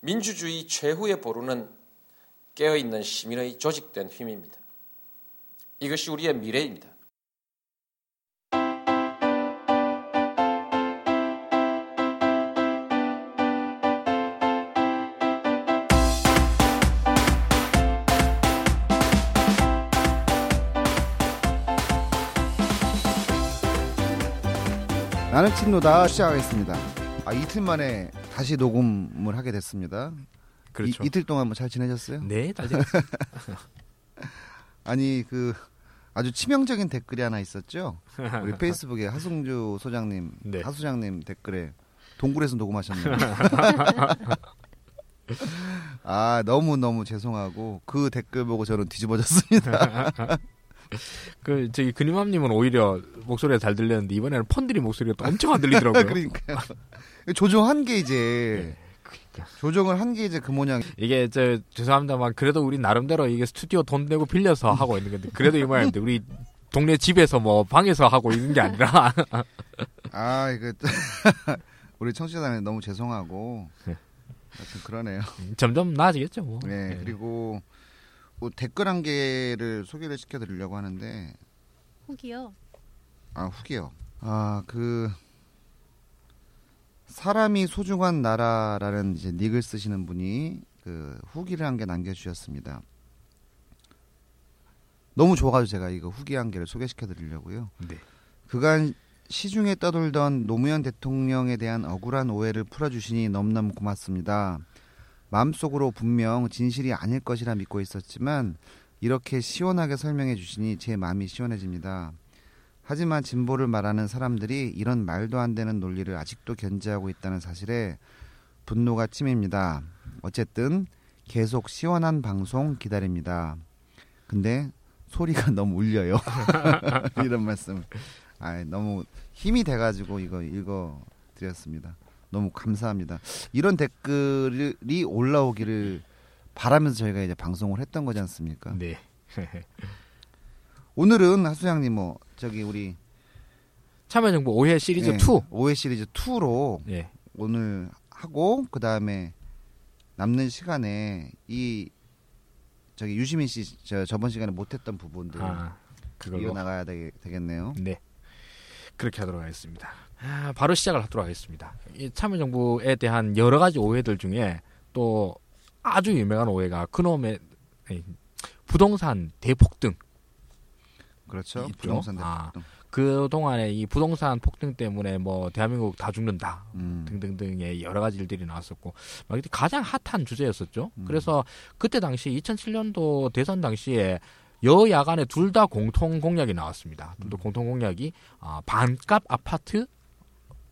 민주주의 최후의 보루는 깨어있는 시민의 조직된 힘입니다. 이것이 우리의 미래입니다. 나는 친노다 시작하겠습니다. 아, 이틀 만에 다시 녹음을 하게 됐습니다. 그렇죠. 이, 틀 동안 뭐 잘 지내셨어요? 네, 잘 지냈어요. 아니 그 아주 치명적인 댓글이 하나 있었죠. 우리 페이스북에 하승주 소장님, 네. 하소장님 댓글에 동굴에서 녹음하셨네요. 아 너무 너무 죄송하고 그 댓글 보고 저는 뒤집어졌습니다. 그 저기 근임함님은 오히려 목소리가 잘 들렸는데 이번에는 펀들이 목소리가 또 엄청 안 들리더라고요. 그러니까요. 조정한 게 이제 네, 그러니까. 조정을 한 게 이제 그 모양. 이게 저 죄송합니다만 그래도 우리 나름대로 이게 스튜디오 돈 내고 빌려서 하고 있는 건데 그래도 이 모양인데 우리 동네 집에서 뭐 방에서 하고 있는 게 아니라 아 이거 우리 청취자들 너무 죄송하고 네. 하여튼 그러네요. 점점 나아지겠죠. 뭐. 네, 그리고 뭐 댓글 한 개를 소개를 시켜드리려고 하는데 후기요. 아 후기요. 아그 사람이 소중한 나라라는 이제 닉을 쓰시는 분이 그 후기를 한 개 남겨주셨습니다. 너무 좋아가지고 제가 이거 후기 한 개를 소개시켜드리려고요. 네. 그간 시중에 떠돌던 노무현 대통령에 대한 억울한 오해를 풀어주시니 너무너무 고맙습니다. 마음속으로 분명 진실이 아닐 것이라 믿고 있었지만 이렇게 시원하게 설명해 주시니 제 마음이 시원해집니다. 하지만 진보를 말하는 사람들이 이런 말도 안 되는 논리를 아직도 견지하고 있다는 사실에 분노가 치밉니다. 어쨌든 계속 시원한 방송 기다립니다. 근데 소리가 너무 울려요. 이런 말씀. 아, 너무 힘이 돼가지고 이거 읽어 드렸습니다. 너무 감사합니다. 이런 댓글이 올라오기를 바라면서 저희가 이제 방송을 했던 거지 않습니까? 네. 오늘은 하수장님 뭐 저기 우리 참여정부 오해 시리즈 예, 2. 5회 시리즈 2로 예. 오늘 하고 그 다음에 남는 시간에 이 저기 유시민 씨 저 저번 시간에 못했던 부분들 아, 그걸로. 이어 나가야 되, 되겠네요. 네. 그렇게 하도록 하겠습니다. 아, 바로 시작을 하도록 하겠습니다. 이 참여정부에 대한 여러 가지 오해들 중에 또 아주 유명한 오해가 그놈의 부동산 대폭등. 그렇죠. 있죠? 부동산 아. 대폭등. 그 동안에 이 부동산 폭등 때문에 뭐 대한민국 다 죽는다. 음. 등등등의 여러 가지 일들이 나왔었고 막 이때 가장 핫한 주제였었죠. 음. 그래서 그때 당시 2007년도 대선 당시에 여야 간에 둘 다 공통 공약이 나왔습니다. 둘다 음. 공통 공약이 아, 반값 아파트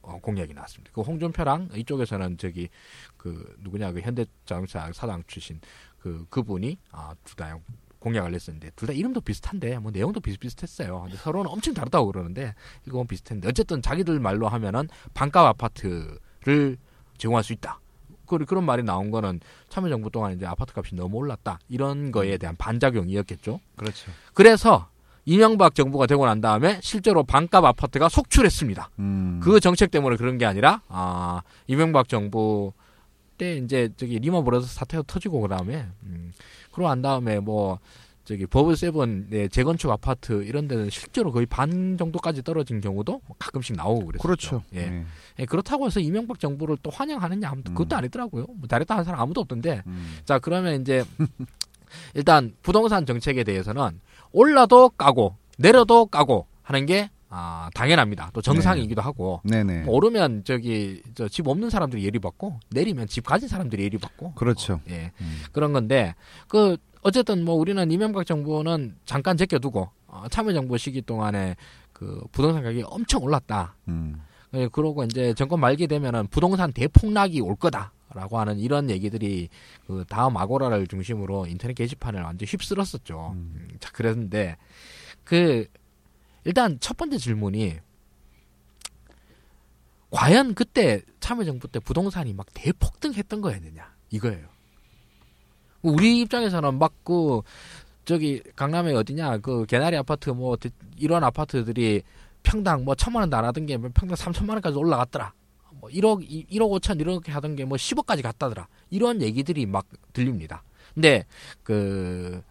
어, 공약이 나왔습니다. 그 홍준표랑 이쪽에서는 저기 그 누구냐 그 현대자동차 사장 출신 그 그분이 아, 둘다 공약을 냈었는데 둘 다 이름도 비슷한데 뭐 내용도 비슷비슷했어요. 근데 서로는 엄청 다르다고 그러는데 이건 비슷했는데 어쨌든 자기들 말로 하면은 반값 아파트를 제공할 수 있다. 그, 그런 말이 나온 거는 참여정부 동안 이제 아파트 값이 너무 올랐다. 이런 거에 대한 반작용이었겠죠. 그렇죠. 그래서 이명박 정부가 되고 난 다음에 실제로 반값 아파트가 속출했습니다. 음. 그 정책 때문에 그런 게 아니라 아 이명박 정부 때 이제 저기 리먼 브라더스 사태가 터지고 그다음에 음, 그러고 난 다음에 뭐 저기 버블 세븐의 재건축 아파트 이런 데는 실제로 거의 반 정도까지 떨어진 경우도 가끔씩 나오고 그랬어요. 그렇죠. 예. 네. 예, 그렇다고 해서 이명박 정부를 또 환영하느냐 하면 또 그것도 음. 아니더라고요. 뭐 잘했다 하는 사람 아무도 없던데. 음. 자 그러면 이제 일단 부동산 정책에 대해서는 올라도 까고 내려도 까고 하는 게 아, 당연합니다. 또 정상이기도 하고 네네. 뭐 오르면 저기 저 집 없는 사람들이 예리 받고 내리면 집 가진 사람들이 예리 받고 그렇죠. 예 음. 그런 건데 그 어쨌든 뭐 우리는 이명박 정부는 잠깐 제껴두고 어, 참여정부 시기 동안에 그 부동산 가격이 엄청 올랐다. 음. 예, 그러고 이제 정권 말기 되면은 부동산 대폭락이 올 거다 라고 하는 이런 얘기들이 그 다음 아고라를 중심으로 인터넷 게시판을 완전 히 휩쓸었었죠. 음. 음, 자 그랬는데 그 일단 첫 번째 질문이 과연 그때 참여정부 때 부동산이 막 대폭등했던 거였느냐 이거예요. 우리 입장에서는 막 그 저기 강남에 어디냐 그 개나리 아파트 뭐 이런 아파트들이 평당 뭐 천만 원도 안 하던 게 평당 삼천만 원까지 올라갔더라. 뭐 1억 1억 5천 이렇게 하던 게 뭐 10억까지 갔다더라. 이런 얘기들이 막 들립니다. 근데 그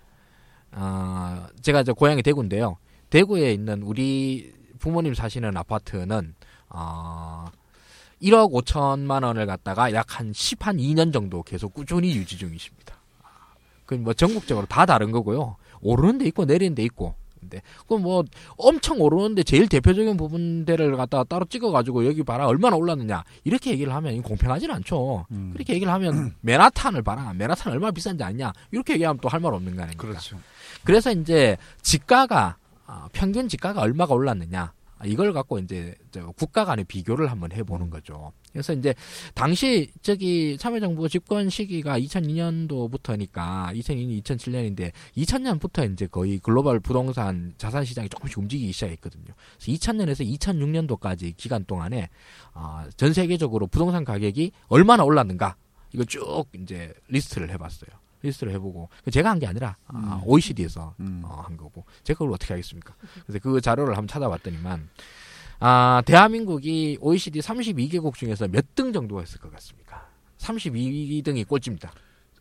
아, 제가 저 고향이 대구인데요. 대구에 있는 우리 부모님 사시는 아파트는 어 1억 5천만 원을 갖다가 약 한 10, 한 2년 정도 계속 꾸준히 유지 중이십니다. 그뭐 전국적으로 다 다른 거고요. 오르는 데 있고 내리는 데 있고. 근데 그뭐 엄청 오르는데 제일 대표적인 부분들을 갖다가 따로 찍어가지고 여기 봐라 얼마나 올랐느냐 이렇게 얘기를 하면 공평하지는 않죠. 음. 그렇게 얘기를 하면 맨하탄을 봐라 맨하탄 얼마나 비싼지 아냐 이렇게 얘기하면 또 할 말 없는 거 아닙니까? 그렇죠. 그래서 이제 지가가 아, 평균 지가가 얼마가 올랐느냐 아, 이걸 갖고 이제 저 국가 간의 비교를 한번 해보는 거죠. 그래서 이제 당시 저기 참여정부 집권 시기가 2002년도부터니까 2002년, 2007년인데 2000년부터 이제 거의 글로벌 부동산 자산 시장이 조금씩 움직이기 시작했거든요. 그래서 2000년에서 2006년도까지 기간 동안에 아, 전 세계적으로 부동산 가격이 얼마나 올랐는가 이거 쭉 이제 리스트를 해봤어요. 리스트를 해보고 제가 한 게 아니라 아, OECD에서 음. 어, 한 거고 제가 그걸 어떻게 하겠습니까? 그래서 그 자료를 한번 찾아봤더니만 아 대한민국이 OECD 32개국 중에서 몇 등 정도가 있을 것 같습니까? 32등이 꼴찌입니다.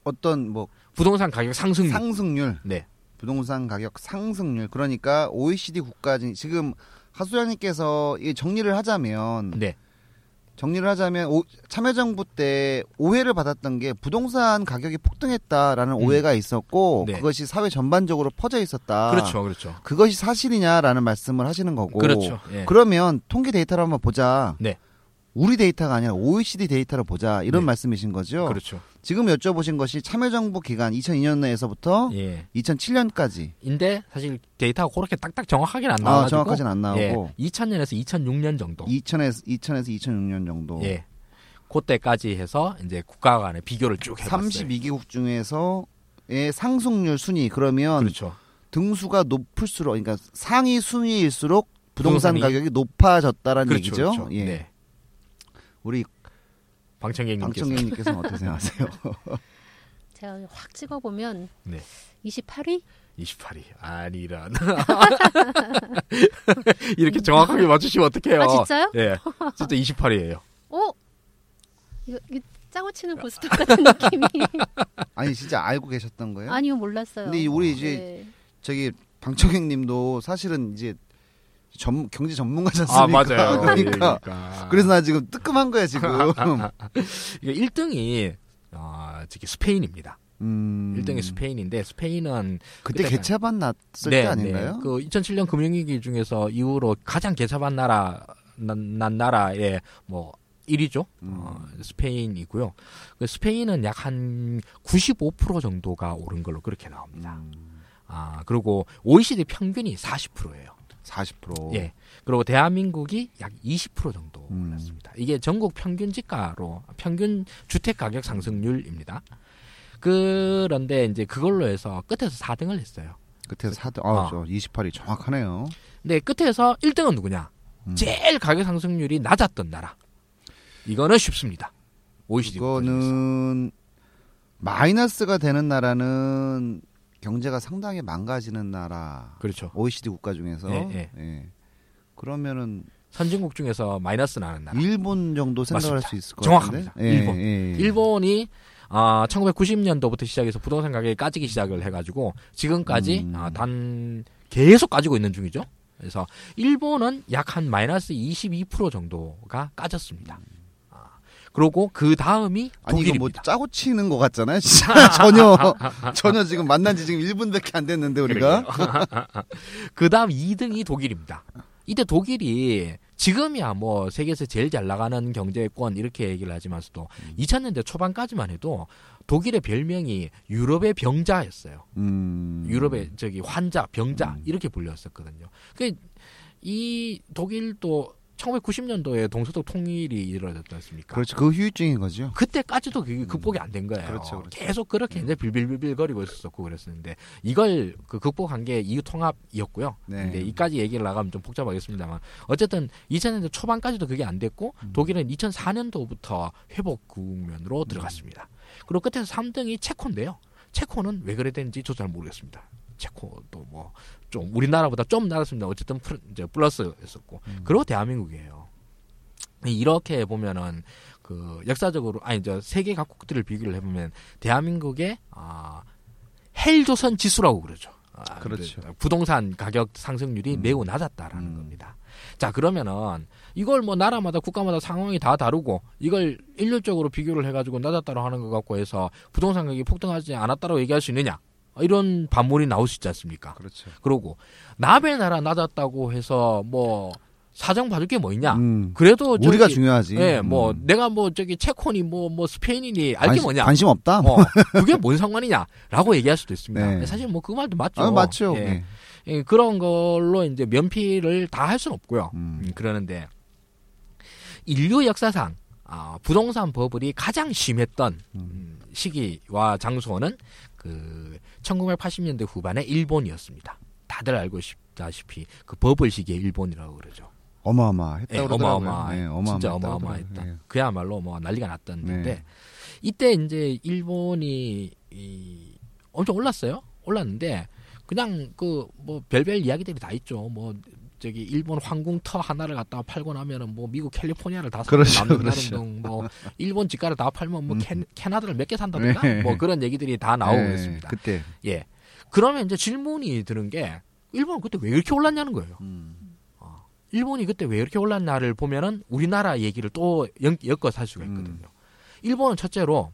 어떤 뭐 부동산 가격 상승률. 상승률, 네, 부동산 가격 상승률 그러니까 OECD 국가 중 지금 하수연님께서 이 정리를 하자면 네, 정리를 하자면 오- 참여정부 때 오해를 받았던 게 부동산 가격이 폭등했다라는 음. 오해가 있었고 네. 그것이 사회 전반적으로 퍼져 있었다. 그렇죠, 그렇죠, 그것이 사실이냐라는 말씀을 하시는 거고. 그렇죠. 예. 그러면 통계 데이터를 한번 보자. 네. 우리 데이터가 아니라 OECD 데이터를 보자 이런 네. 말씀이신 거죠. 그렇죠. 지금 여쭤보신 것이 참여정부 기간 2002년에서부터 예. 2007년까지 인데 사실 데이터가 그렇게 딱딱 정확하게는 안 아, 나와가지고 정확하진 안 나오고 예, 2000년에서 2006년 정도. 2000에서 2000에서 2006년 정도 예. 그때까지 해서 이제 국가 간의 비교를 쭉 해봤어요. 32개국 중에서의 상승률 순위 그러면 그렇죠. 등수가 높을수록 그러니까 상위 순위일수록 부동산 부동산이- 가격이 높아졌다라는 그렇죠, 얘기죠. 그렇죠. 예. 네. 우리 방청객님께서 방청객님께서는 어떻게 생각하세요? 제가 확 찍어보면 네. 28위? 28위 아니란 이렇게 정확하게 맞추시면 어떡해요? 아 진짜요? 예, 진짜 28위예요. 어? 이거, 이거 짜고 치는 고스톱 같은 느낌이 아니 진짜 알고 계셨던 거예요? 아니요 몰랐어요. 근데 우리 이제 네. 저기 방청객님도 사실은 이제 전, 경제 전문가지 아 않습니까? 맞아요. 그러니까 그러니까. 그래서 나 지금 뜨끔한 거야 지금. 이게 1등이 어, 저기 스페인입니다. 음, 1등이 스페인인데 스페인은 그때 그때가- 개차반 났을 때 아닌가요? 그 2007년 금융위기 중에서 이후로 가장 개차반 나라 난, 난 나라의 뭐 1위죠. 음. 어, 스페인이고요. 그 스페인은 약 한 95% 정도가 오른 걸로 그렇게 나옵니다. 음, 아, 그리고 OECD 평균이 40%예요. 40%. 예. 그리고 대한민국이 약 20% 정도 음. 올랐습니다. 이게 전국 평균 지가로 평균 주택 가격 상승률입니다. 그런데 이제 그걸로 해서 끝에서 4등을 했어요. 끝에서 4등. 어. 아, 저 28이 정확하네요. 근데 끝에서 1등은 누구냐? 음. 제일 가격 상승률이 낮았던 나라. 이거는 쉽습니다. OECD. 이거는 마이너스가 되는 나라는 경제가 상당히 망가지는 나라. 그렇죠. OECD 국가 중에서 예, 예. 예. 그러면은 선진국 중에서 마이너스 나는 나라. 일본 정도 생각할. 수 있을 것 정확합니다. 같은데. 예, 일본. 예. 일본이 아 1990년도부터 시작해서 부동산 가격이 까지기 시작을 해가지고 지금까지 음. 아, 단 계속 까지고 있는 중이죠. 그래서 일본은 약 한 마이너스 22% 정도가 까졌습니다. 아, 그리고 그 다음이 아니 이거 독일입니다. 뭐 짜고 치는 것 같잖아요. 진짜 전혀 전혀 지금 만난 지 지금 1분밖에 안 됐는데 우리가 그 다음 2등이 독일입니다. 이때 독일이 지금이야 뭐 세계에서 제일 잘 나가는 경제권 이렇게 얘기를 하지만서도 음. 2000년대 초반까지만 해도 독일의 별명이 유럽의 병자였어요. 음. 유럽의 저기 환자, 병자 음. 이렇게 불렸었거든요. 그 이 독일도 1990년도에 동서독 통일이 이루어졌지 않습니까? 그렇죠. 그 후유증인 거죠. 그때까지도 그게 극복이 안 된 거예요. 그렇죠, 그렇죠. 계속 그렇게 이제 빌빌빌빌거리고 있었고 그랬었는데 이걸 그 극복한 게 이유 통합이었고요. 네. 근데 이까지 얘기를 나가면 좀 복잡하겠습니다만 어쨌든 2000년대 초반까지도 그게 안 됐고 음. 독일은 2004년도부터 회복 국면으로 들어갔습니다. 그리고 끝에서 3등이 체코인데요. 체코는 왜 그랬는지 저도 잘 모르겠습니다. 체코도 뭐 좀 우리나라보다 좀 낮았습니다. 어쨌든 플- 이제 플러스였었고 음. 그리고 대한민국이에요. 이렇게 보면은 그 역사적으로 아니 저 세계 각국들을 비교를 해보면 대한민국의 아 헬조선 지수라고 그러죠. 아, 그렇죠. 그 부동산 가격 상승률이 음. 매우 낮았다라는 음. 겁니다. 자 그러면은 이걸 뭐 나라마다 국가마다 상황이 다 다르고 이걸 일률적으로 비교를 해가지고 낮았다고 하는 것 같고 해서 부동산 가격이 폭등하지 않았다고 얘기할 수 있느냐 이런 반문이 나올 수 있지 않습니까? 그렇죠. 그러고 남의 나라 낮았다고 해서 뭐 사정 봐줄 게 뭐 있냐? 음. 그래도 저기, 우리가 중요하지. 예, 뭐 음. 내가 뭐 저기 체코니 뭐뭐 스페인이니 알게 뭐냐? 관심 없다. 어, 그게 뭔 상관이냐라고 얘기할 수도 있습니다. 네. 사실 뭐 그 말도 맞죠. 아, 맞죠. 예. 예. 예, 그런 걸로 이제 면피를 다 할 수는 없고요. 음. 음, 그러는데 인류 역사상 아, 부동산 버블이 가장 심했던 음, 시기와 장소는 그 1980년대 후반의 일본이었습니다. 다들 알고 싶다시피 그 버블 시기의 일본이라고 그러죠. 어마어마했다 예, 그러더라고요. 어마어마, 예, 진짜 어마어마했다 어마어마했다. 예. 그야말로 뭐 난리가 났던 네. 데인데 이때 이제 일본이 이 엄청 올랐어요. 올랐는데 그냥 그 뭐 별별 이야기들이 다 있죠. 뭐 저기 일본 황궁 터 하나를 갖다가 팔고 나면은 뭐 미국 캘리포니아를 다 사고 그렇죠, 남는 그렇죠. 등뭐 일본 집가를 다 팔면 뭐 음. 캐, 캐나다를 몇 개 산다든가 네. 뭐 그런 얘기들이 다 나오고 예, 있습니다. 그때. 예. 그러면 이제 질문이 드는 게 일본은 그때 왜 이렇게 올랐냐는 거예요. 음. 일본이 그때 왜 이렇게 올랐나를 보면은 우리나라 얘기를 또 연- 엮어 살 수가 있거든요. 음. 일본은 첫째로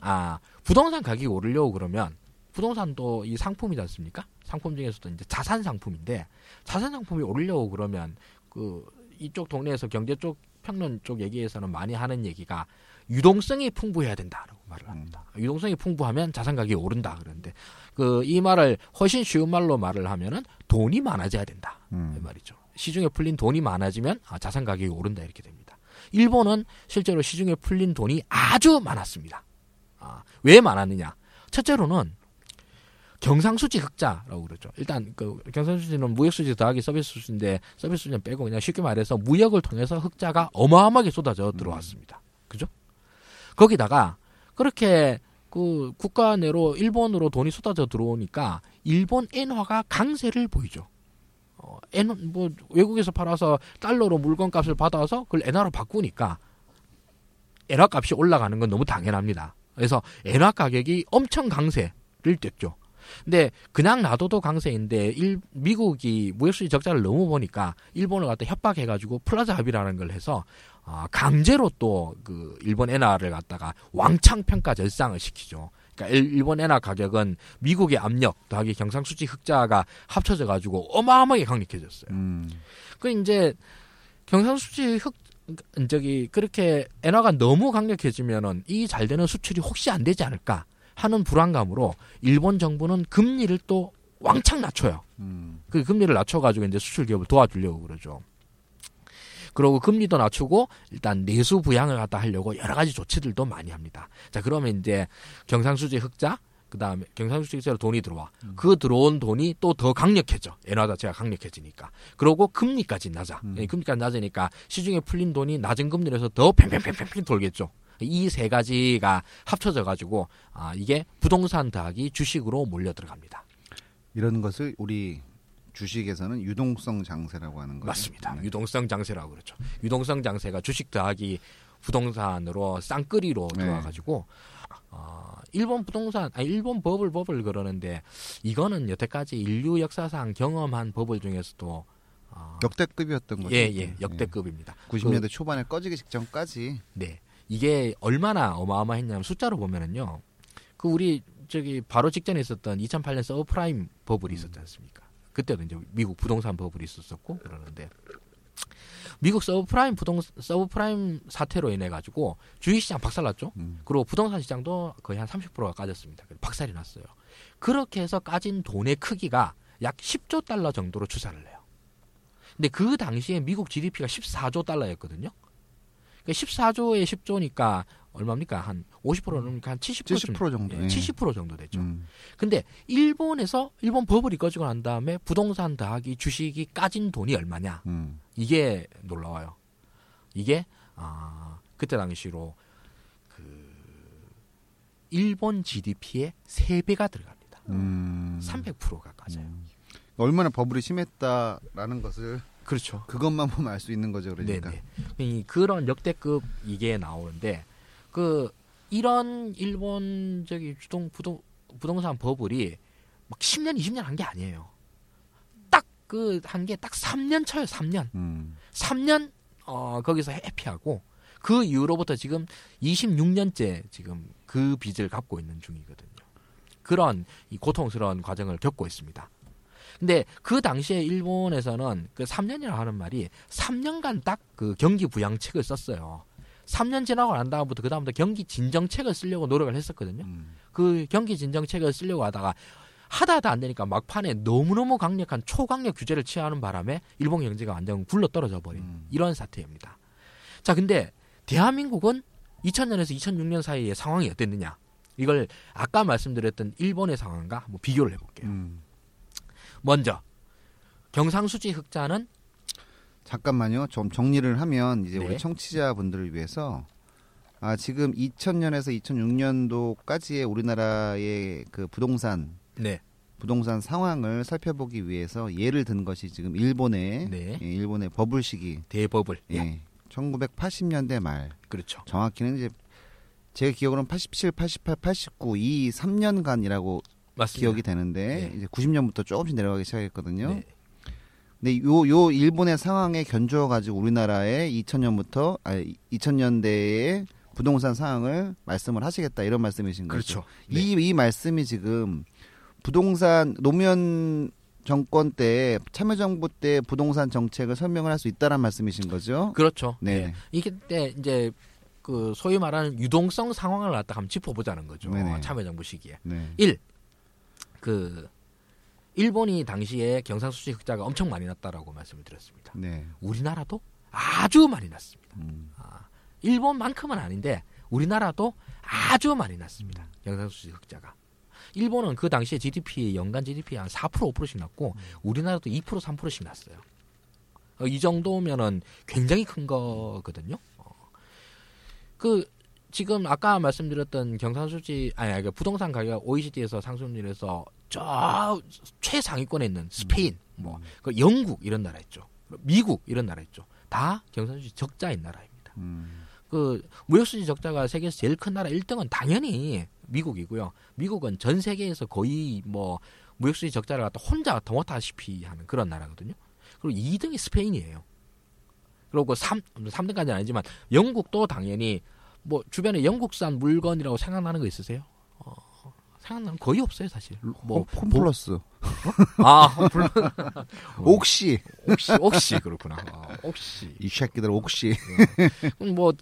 아 부동산 가격이 오르려고 그러면 부동산도 이 상품이지 않습니까? 상품 중에서도 이제 자산 상품인데 자산 상품이 오르려고 그러면 그 이쪽 동네에서 경제 쪽 평론 쪽 얘기에서는 많이 하는 얘기가 유동성이 풍부해야 된다라고 말을 합니다. 유동성이 풍부하면 자산 가격이 오른다 그러는데 그 이 말을 훨씬 쉬운 말로 말을 하면은 돈이 많아져야 된다. 이 음. 말이죠. 시중에 풀린 돈이 많아지면 아, 자산 가격이 오른다 이렇게 됩니다. 일본은 실제로 시중에 풀린 돈이 아주 많았습니다. 아, 왜 많았느냐? 첫째로는 경상수지 흑자라고 그러죠. 일단 그 경상수지는 무역수지 더하기 서비스 수지인데 서비스 수지는 빼고 그냥 쉽게 말해서 무역을 통해서 흑자가 어마어마하게 쏟아져 들어왔습니다. 그죠? 거기다가 그렇게 그 국가 내로 일본으로 돈이 쏟아져 들어오니까 일본 엔화가 강세를 보이죠. 어, 엔, 뭐, 외국에서 팔아서 달러로 물건 값을 받아서 그걸 엔화로 바꾸니까 엔화 값이 올라가는 건 너무 당연합니다. 그래서 엔화 가격이 엄청 강세를 띄었죠. 근데 그냥 놔둬도 강세인데 일, 미국이 무역수지 적자를 너무 보니까 일본을 갖다 협박해가지고 플라자 합의라는 걸 해서 아, 강제로 또 그 일본 엔화를 갖다가 왕창 평가 절상을 시키죠. 그러니까 일- 일본 엔화 가격은 미국의 압력 더하기 경상수지 흑자가 합쳐져 가지고 어마어마하게 강력해졌어요. 음. 그 이제 경상수지 흑 저기 그렇게 엔화가 너무 강력해지면은 이 잘 되는 수출이 혹시 안 되지 않을까 하는 불안감으로 일본 정부는 금리를 또 왕창 낮춰요. 음. 그 금리를 낮춰가지고 이제 수출 기업을 도와주려고 그러죠. 그러고 금리도 낮추고 일단 내수 부양을 갖다 하려고 여러 가지 조치들도 많이 합니다. 자 그러면 이제 경상수지 흑자 그 다음에 경상수지 흑자로 돈이 들어와 그 들어온 돈이 또 더 강력해져 엔화 자체가 강력해지니까 그러고 금리까지 낮아 음. 예, 금리까지 낮으니까 시중에 풀린 돈이 낮은 금리로 해서 더 팽팽팽팽 돌겠죠. 이 세 가지가 합쳐져 가지고 아 이게 부동산 더하기 주식으로 몰려 들어갑니다. 이런 것을 우리 주식에서는 유동성 장세라고 하는 거죠. 맞습니다. 네. 유동성 장세라고 그러죠. 유동성 장세가 주식 더하기 부동산으로 쌍끌이로 네. 들어와 가지고 어, 일본 부동산, 아 일본 버블 버블 그러는데 이거는 여태까지 인류 역사상 경험한 버블 중에서도 어, 역대급이었던 거죠. 예, 예, 역대급입니다. 90년대 초반에 꺼지기 직전까지 네. 이게 얼마나 어마어마했냐면 숫자로 보면은요. 그 우리 저기 바로 직전에 있었던 2008년 서브프라임 버블이 있었지 않습니까? 그때도 이제 미국 부동산 버블이 있었었고 그러는데 미국 서브프라임 부동 서브프라임 사태로 인해 가지고 주식시장 박살났죠. 음. 그리고 부동산 시장도 거의 한 30%가 까졌습니다. 박살이 났어요. 그렇게 해서 까진 돈의 크기가 약 10조 달러 정도로 추산을 해요. 근데 그 당시에 미국 GDP가 14조 달러였거든요. 그러니까 14조에 10조니까 얼마입니까? 한 50%는 한 70%쯤 70% 정도. 예. 70% 정도 되죠. 음. 근데 일본에서 일본 버블이 꺼지고 난 다음에 부동산 더하기 주식이 까진 돈이 얼마냐? 음. 이게 놀라워요. 이게 아 그때 당시로 그 일본 GDP의 3배가 들어갑니다. 음. 300%가 까져요. 얼마나 버블이 심했다라는 것을 그렇죠. 그것만 보면 알 수 있는 거죠, 그러니까. 네네. 이 그런 역대급 이게 나오는데 그 이런 일본 저기 주동 부동 부동산 버블이 막 10년 20년 한 게 아니에요. 딱 그 한 게 딱 3년 쳐요. 3년. 음. 3년 어 거기서 해피하고 그 이후로부터 지금 26년째 지금 그 빚을 갚고 있는 중이거든요. 그런 이 고통스러운 과정을 겪고 있습니다. 근데 그 당시에 일본에서는 그 3년이라고 하는 말이 3년간 딱 그 경기 부양책을 썼어요. 3년 지나고 난 다음부터 그 다음부터 경기 진정책을 쓰려고 노력을 했었거든요. 음. 그 경기 진정책을 쓰려고 하다가 하다 하다 안 되니까 막판에 너무너무 강력한 초강력 규제를 취하는 바람에 일본 경제가 완전 굴러 떨어져 버린 음. 이런 사태입니다. 자, 근데 대한민국은 2000년에서 2006년 사이의 상황이 어땠느냐? 이걸 아까 말씀드렸던 일본의 상황과 한번 비교를 해볼게요. 음. 먼저 경상수지 흑자는 잠깐만요. 좀 정리를 하면 이제 네. 우리 청취자분들을 위해서 아 지금 2000년에서 2006년도까지의 우리나라의 그 부동산 네, 부동산 상황을 살펴보기 위해서 예를 든 것이 지금 일본의 네. 예, 일본의 버블 시기 대버블. 예. 1980년대 말 그렇죠. 정확히는 이제 제 기억으로는 87, 88, 89 이 3년간이라고 맞습니다. 기억이 되는데 네. 이제 90년부터 조금씩 내려가기 시작했거든요. 네. 근데 요, 요 일본의 상황에 견주어 가지고 우리나라의 2000년부터 아 2000년대의 부동산 상황을 말씀을 하시겠다 이런 말씀이신 거죠. 그렇죠. 네. 이, 이 말씀이 지금 부동산 노무현 정권 때 참여정부 때 부동산 정책을 설명을 할 수 있다란 말씀이신 거죠. 그렇죠. 네. 이게 때 이제 그 소위 말하는 유동성 상황을 갖다 한번 짚어보자는 거죠. 네네. 참여정부 시기에. 네. 1. 그 일본이 당시에 경상수지 흑자가 엄청 많이 났다라고 말씀을 드렸습니다. 네. 우리나라도 아주 많이 났습니다. 음. 아, 일본만큼은 아닌데 우리나라도 아주 많이 났습니다. 경상수지 흑자가. 일본은 그 당시에 GDP 연간 GDP 한 4% 5%씩 났고 우리나라도 2% 3%씩 났어요. 어, 이 정도면은 굉장히 큰 거거든요. 어. 그 지금 아까 말씀드렸던 경상수지 아니 아니, 그 부동산 가격 OECD에서 상승률에서 저 최상위권에 있는 스페인, 뭐 그 영국 이런 나라 있죠. 미국 이런 나라 있죠. 다 경상수지 적자인 나라입니다. 음. 그 무역수지 적자가 세계에서 제일 큰 나라 1등은 당연히 미국이고요. 미국은 전 세계에서 거의 뭐 무역수지 적자를 갖다 혼자 더 못하시피 하는 그런 나라거든요. 그리고 2등이 스페인이에요. 그리고 3, 3등까지는 아니지만 영국도 당연히 뭐 주변에 영국산 물건이라고 생각나는 거 있으세요? 어, 생각나는 거 거의 없어요, 사실. 뭐 홈- 홈플러스. 아, 물론 옥시. 혹시 혹시 그렇구나. 아, 혹시 이 새끼들 옥시. 그럼 뭐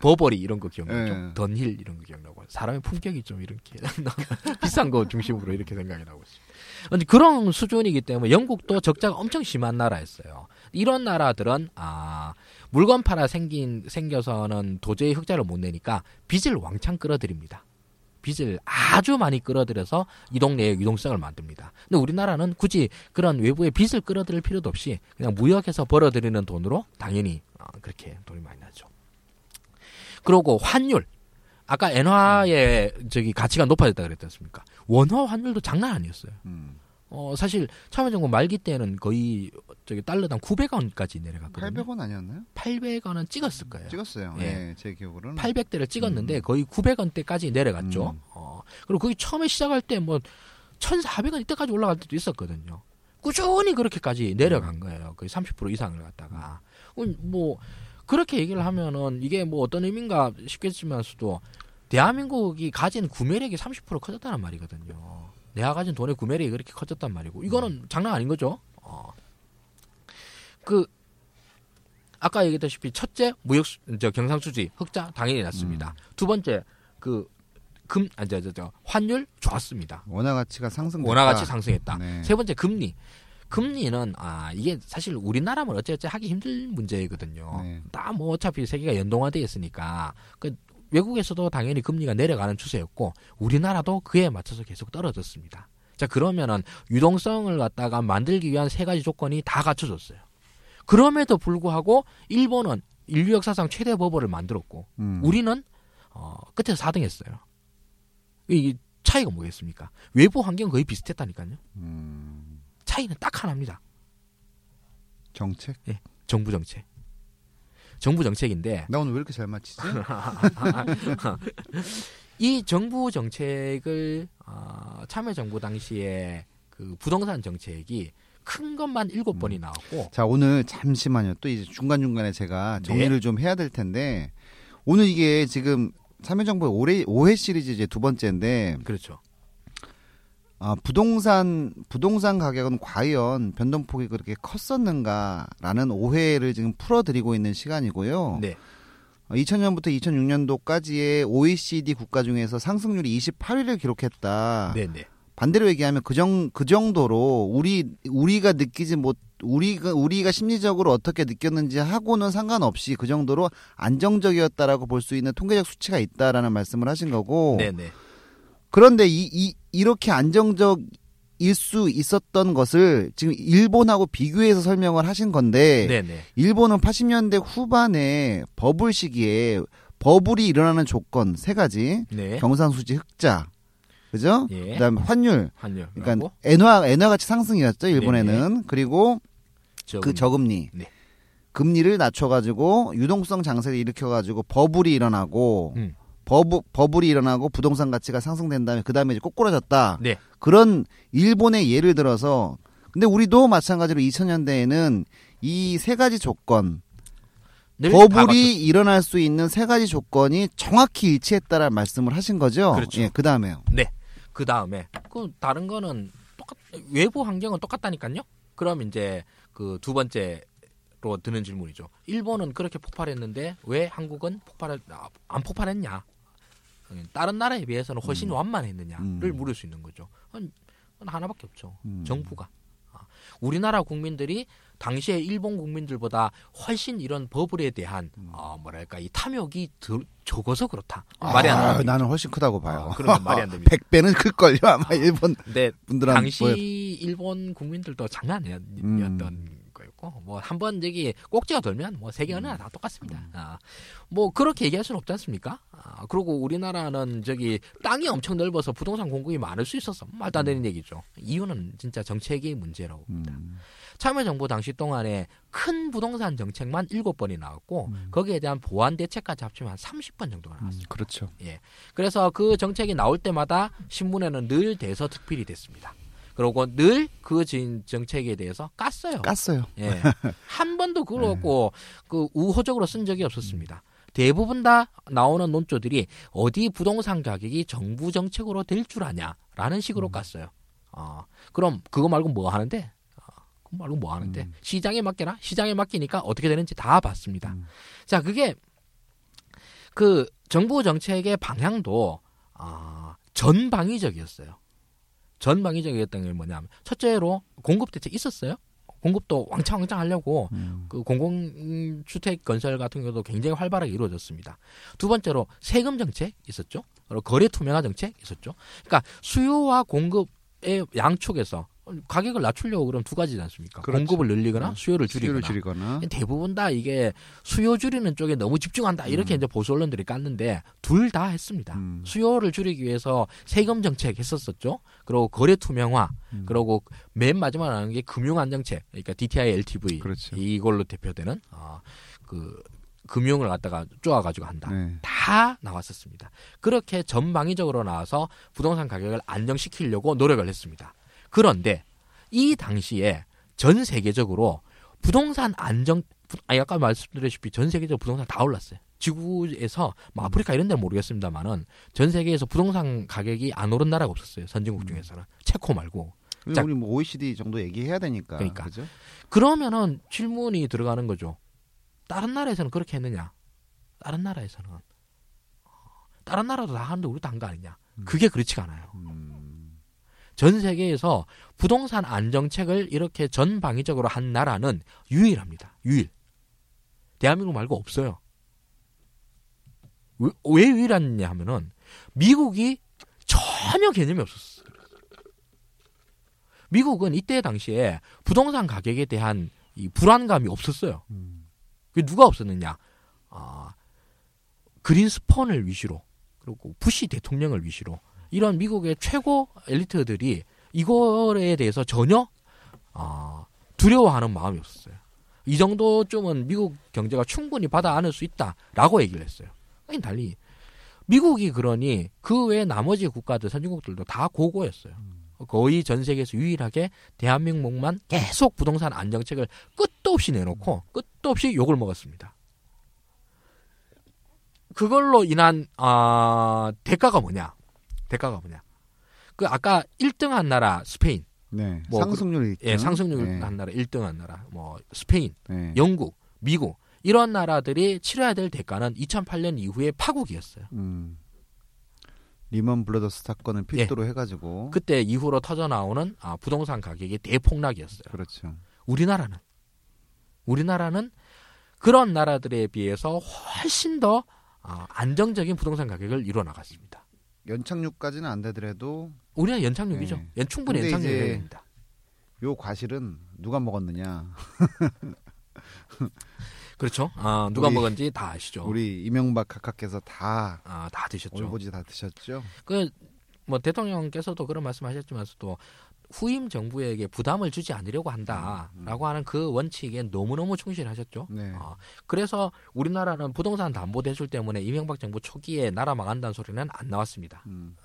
버버리 이런 거 기억나죠? 예. 던힐 이런 거 기억나고 사람의 품격이 좀 이렇게 비싼 거 중심으로 이렇게 생각이 나고 있습니다. 근데 그런 수준이기 때문에 영국도 적자가 엄청 심한 나라였어요. 이런 나라들은 아 물건 팔아 생긴 생겨서는 도저히 흑자를 못 내니까 빚을 왕창 끌어들입니다. 빚을 아주 많이 끌어들여서 이 동네에 유동성을 만듭니다. 근데 우리나라는 굳이 그런 외부의 빚을 끌어들일 필요도 없이 그냥 무역해서 벌어들이는 돈으로 당연히 어, 그렇게 돈이 많이 나죠. 그리고 환율. 아까 엔화의 저기 가치가 높아졌다 그랬지 않습니까? 원화 환율도 장난 아니었어요. 음. 어, 사실 참여정부 말기 때는 거의 저기 달러당 900원까지 내려갔거든요. 800원 아니었나요? 800원은 찍었을 거예요. 찍었어요. 예. 예, 제 기억으로는. 800대를 찍었는데 음. 거의 900원대까지 내려갔죠. 음. 어, 그리고 거기 처음에 시작할 때 뭐 1,400원 이때까지 올라갈 때도 있었거든요. 꾸준히 그렇게까지 내려간 거예요. 거의 30% 이상을 갖다가. 음, 뭐 그렇게 얘기를 하면은 이게 뭐 어떤 의미인가 싶겠지만서도 대한민국이 가진 구매력이 30% 커졌다는 말이거든요. 내가 가진 돈의 구매력이 그렇게 커졌단 말이고 이거는 장난 아닌 거죠. 어. 그 아까 얘기했다시피 첫째 무역 수- 저 경상 수지 흑자 당연히 났습니다. 두 번째 그 금, 아, 저, 저, 저, 환율 좋았습니다. 원화 가치가 상승. 원화 가치 상승했다. 네. 세 번째 금리. 금리는 아 이게 사실 우리나라면 어찌어찌 하기 힘든 문제거든요. 네. 다뭐 어차피 세계가 연동화돼 있으니까 그 외국에서도 당연히 금리가 내려가는 추세였고 우리나라도 그에 맞춰서 계속 떨어졌습니다. 자 그러면은 유동성을 갖다가 만들기 위한 세 가지 조건이 다 갖춰졌어요. 그럼에도 불구하고 일본은 인류 역사상 최대 버블을 만들었고 음. 우리는 어, 끝에서 4등했어요. 이 차이가 뭐겠습니까? 외부 환경 거의 비슷했다니까요. 음. 차이는 딱 하나입니다. 정책? 정부 정책. 정부 정책인데 나 오늘 왜 이렇게 잘 맞히지? 이 정부 정책을 어, 참여정부 당시에 그 부동산 정책이 큰 것만 일곱 번이 나왔고 자 오늘 잠시만요. 또 이제 중간 중간에 제가 네. 정리를 좀 해야 될 텐데 오늘 이게 지금 참여정부의 올해 5회 시리즈 이제 두 번째인데 그렇죠. 아, 부동산 부동산 가격은 과연 변동폭이 그렇게 컸었는가라는 오해를 지금 풀어드리고 있는 시간이고요. 네. 2000년부터 2006년도까지의 OECD 국가 중에서 상승률이 28위를 기록했다. 네, 네. 반대로 얘기하면 그 정 그 정도로 우리 우리가 느끼지 못 우리가 우리가 심리적으로 어떻게 느꼈는지 하고는 상관없이 그 정도로 안정적이었다라고 볼 수 있는 통계적 수치가 있다라는 말씀을 하신 거고 네, 네. 그런데 이, 이 이렇게 안정적일 수 있었던 것을 지금 일본하고 비교해서 설명을 하신 건데 네, 네. 일본은 80년대 후반에 버블 시기에 버블이 일어나는 조건 세 가지 네. 경상수지 흑자 그죠? 예. 그다음에 환율 환율. 그러니까 엔화 엔화 가치 상승이었죠 일본에는 그리고 그 저금리 네. 금리를 낮춰가지고 유동성 장세를 일으켜가지고 버블이 일어나고 음. 버블 버블이 일어나고 부동산 가치가 상승된 다음에 그 다음에 이제 꼬꾸라졌다 네. 그런 일본의 예를 들어서 근데 우리도 마찬가지로 2000년대에는 이 세 가지 조건 맞췄- 버블이 일어날 수 있는 세 가지 조건이 정확히 일치했다라는 말씀을 하신 거죠. 그렇죠. 예, 그 다음에요. 그 다음에 그 다른 거는 똑같 외부 환경은 똑같다니까요. 그럼 이제 그 두 번째 로 드는 질문이죠. 일본은 그렇게 폭발했는데 왜 한국은 폭발을 아, 안 폭발했냐? 음, 다른 나라에 비해서는 훨씬 완만했느냐를 음. 물을 수 있는 거죠. 하나밖에 없죠. 음. 정부가. 아, 우리나라 국민들이 당시에 일본 국민들보다 훨씬 이런 버블에 대한 어, 뭐랄까 이 탐욕이 덜, 적어서 그렇다. 말이 안 아, 됩니다. 나는 훨씬 크다고 봐요. 아, 그러면 말이 안 됩니다. 100배는 클걸요, 아마 일본 근데 분들한테. 당시 보여- 일본 국민들도 장난 아니었던 음. 거였고 뭐 한 번 저기 꼭지가 돌면 뭐 세계 어느 나라 다 똑같습니다. 음. 아, 뭐 그렇게 얘기할 수는 없지 않습니까? 아, 그리고 우리나라는 저기 땅이 엄청 넓어서 부동산 공급이 많을 수 있었어 말도 안 되는 얘기죠. 이유는 진짜 정책의 문제라고. 음. 참여정부 당시 동안에 큰 부동산 정책만 일곱 번이 나왔고 거기에 대한 보완 대책까지 합치면 한 30번 정도가 나왔어요. 음, 그렇죠. 그래서 그 정책이 나올 때마다 신문에는 늘 대서 특필이 됐습니다. 그리고 늘 그 정책에 대해서 깠어요. 깠어요. 예. 한 번도 그걸 갖고 그 우호적으로 쓴 적이 없었습니다. 대부분 다 나오는 논조들이 어디 부동산 가격이 정부 정책으로 될 줄 아냐라는 식으로 깠어요. 어, 그럼 그거 말고 뭐 하는데? 어, 그거 말고 뭐 하는데? 음. 시장에 맡겨라. 시장에 맡기니까 어떻게 되는지 다 봤습니다. 음. 자, 그게 그 정부 정책의 방향도 아, 전방위적이었어요. 전방위적이었던 게 뭐냐면 첫째로 공급 대책 있었어요. 공급도 왕창왕창 하려고 음. 그 공공주택 건설 같은 경우도 굉장히 활발하게 이루어졌습니다. 두 번째로 세금 정책 있었죠. 그리고 거래 투명화 정책 있었죠. 그러니까 수요와 공급의 양쪽에서 가격을 낮추려고 그럼 두 가지지 않습니까? 그렇죠. 공급을 늘리거나 네. 수요를 줄이거나. 수요를 줄이거나. 대부분 다 이게 수요 줄이는 쪽에 너무 집중한다 이렇게 이제 보수 언론들이 깠는데 둘 다 했습니다. 음. 수요를 줄이기 위해서 세금 정책 했었었죠. 그리고 거래 투명화, 음. 그리고 맨 마지막에 나오는 게 금융 안정책, 그러니까 DTI, LTV 그렇죠. 이걸로 대표되는 아, 그 금융을 갖다가 쪼아가지고 한다. 네. 다 나왔었습니다. 그렇게 전방위적으로 나와서 부동산 가격을 안정시키려고 노력을 했습니다. 그런데 이 당시에 전 세계적으로 부동산 안정, 부- 아니 아까 말씀드렸다시피 전 세계적으로 부동산 다 올랐어요. 지구에서 뭐 아프리카 이런 데는 모르겠습니다만은 전 세계에서 부동산 가격이 안 오른 나라가 없었어요. 선진국 중에서는 체코 말고. 자- 우리 뭐 OECD 정도 얘기해야 되니까. 그러니까. 그죠? 그러면은 질문이 들어가는 거죠. 다른 나라에서는 그렇게 했느냐? 다른 나라에서는 어, 다른 나라도 다 하는데 우리도 한 거 아니냐? 그게 그렇지가 않아요. 음. 전 세계에서 부동산 안정책을 이렇게 전방위적으로 한 나라는 유일합니다. 유일. 대한민국 말고 없어요. 왜, 왜 유일하냐 하면은 미국이 전혀 개념이 없었어요. 미국은 이때 당시에 부동산 가격에 대한 이 불안감이 없었어요. 음. 그 누가 없었느냐? 아, 그린스펀을 위시로 그리고 부시 대통령을 위시로 이런 미국의 최고 엘리트들이 이거에 대해서 전혀 아, 두려워하는 마음이 없었어요. 이 정도쯤은 미국 경제가 충분히 받아 안을 수 있다라고 얘기를 했어요. 아니 달리 미국이 그러니 그 외 나머지 국가들 선진국들도 다 고고였어요. 거의 전 세계에서 유일하게 대한민국만 계속 부동산 안정책을 끝도 없이 내놓고 끝도 없이 욕을 먹었습니다. 그걸로 인한 아 대가가 뭐냐? 대가가 뭐냐? 그 아까 1등한 나라 스페인, 네. 뭐 상승률 예, 상승률 네. 한 나라 1등한 나라, 뭐 스페인, 네. 영국, 미국 이런 나라들이 치러야 될 대가는 2008년 이후에 파국이었어요. 음. 리먼 브라더스 사건을 필두로 해가지고 예. 그때 이후로 터져 나오는 아, 부동산 가격이 대폭락이었어요. 그렇죠. 우리나라는 우리나라는 그런 나라들에 비해서 훨씬 더 아, 안정적인 부동산 가격을 이뤄 나갔습니다. 연착륙까지는 안 되더라도 우리는 연착륙이죠. 네. 연 충분히 연착륙입니다. 요 과실은 누가 먹었느냐? 그렇죠. 아, 누가 우리- 먹은지 다 아시죠. 우리 이명박 각하께서 다 아, 다 드셨죠. 올보지 다 드셨죠. 그 뭐 대통령께서도 그런 말씀 하셨지만서도 후임 정부에게 부담을 주지 않으려고 한다라고 하는 그 원칙에 너무너무 충실하셨죠. 네. 아, 그래서 우리나라는 부동산 담보 대출 때문에 이명박 정부 초기에 나라 망한다는 소리는 안 나왔습니다. 음.